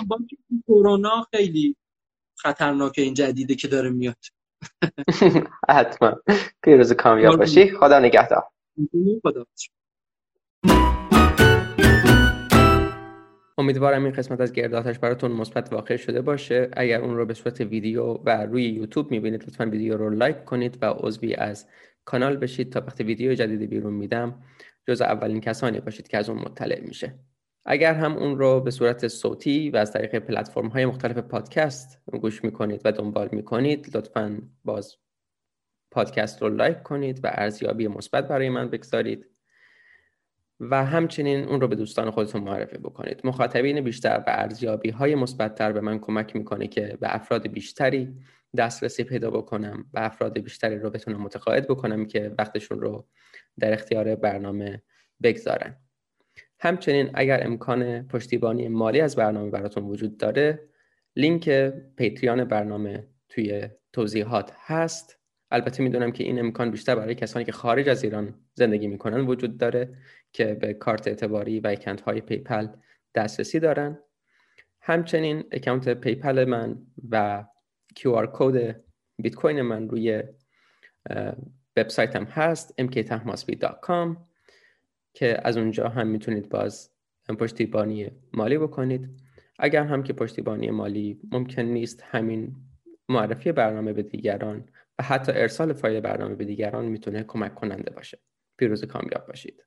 کرونا خیلی خطرناک این جدیده که داره میاد. حتما. پیروز کامیاب باشی. خدا نگهدار. خدا امیدوارم این قسمت از گرداتش براتون مثبت واقع شده باشه. اگر اون رو به صورت ویدیو و روی یوتیوب می‌بینید لطفا ویدیو رو لایک کنید و عضوی از کانال بشید تا وقتی ویدیو جدید بیرون میدم جز اولین کسانی باشید که از اون مطلع میشه. اگر هم اون رو به صورت صوتی و از طریق پلتفرم های مختلف پادکست گوش می‌کنید و دنبال می‌کنید لطفا باز پادکست رو لایک کنید و ارزیابی مثبت برای من بگذارید و همچنین اون رو به دوستان خودتون معرفی بکنید. مخاطبین بیشتر و ارزیابی های مثبتتر به من کمک می‌کنه که به افراد بیشتری دسترسی پیدا بکنم و افراد بیشتری رو بتونم متقاعد بکنم که وقتشون رو در اختیار برنامه بگذارن. همچنین اگر امکان پشتیبانی مالی از برنامه براتون وجود داره لینک Patreon برنامه توی توضیحات هست. البته می‌دونم که این امکان بیشتر برای کسانی که خارج از ایران زندگی می‌کنن وجود داره که به کارت اعتباری و اکانت های PayPal دسترسی دارن. همچنین اکانت PayPal من و QR code بیت کوین من روی وبسایتم هست mktahmasbi.com که از اونجا هم می‌تونید باز پشتیبانی مالی بکنید. اگر هم که پشتیبانی مالی ممکن نیست همین معرفی برنامه به دیگران و حتی ارسال فایل برنامه به دیگران می‌تونه کمک کننده باشه. پیروز کامیاب باشید.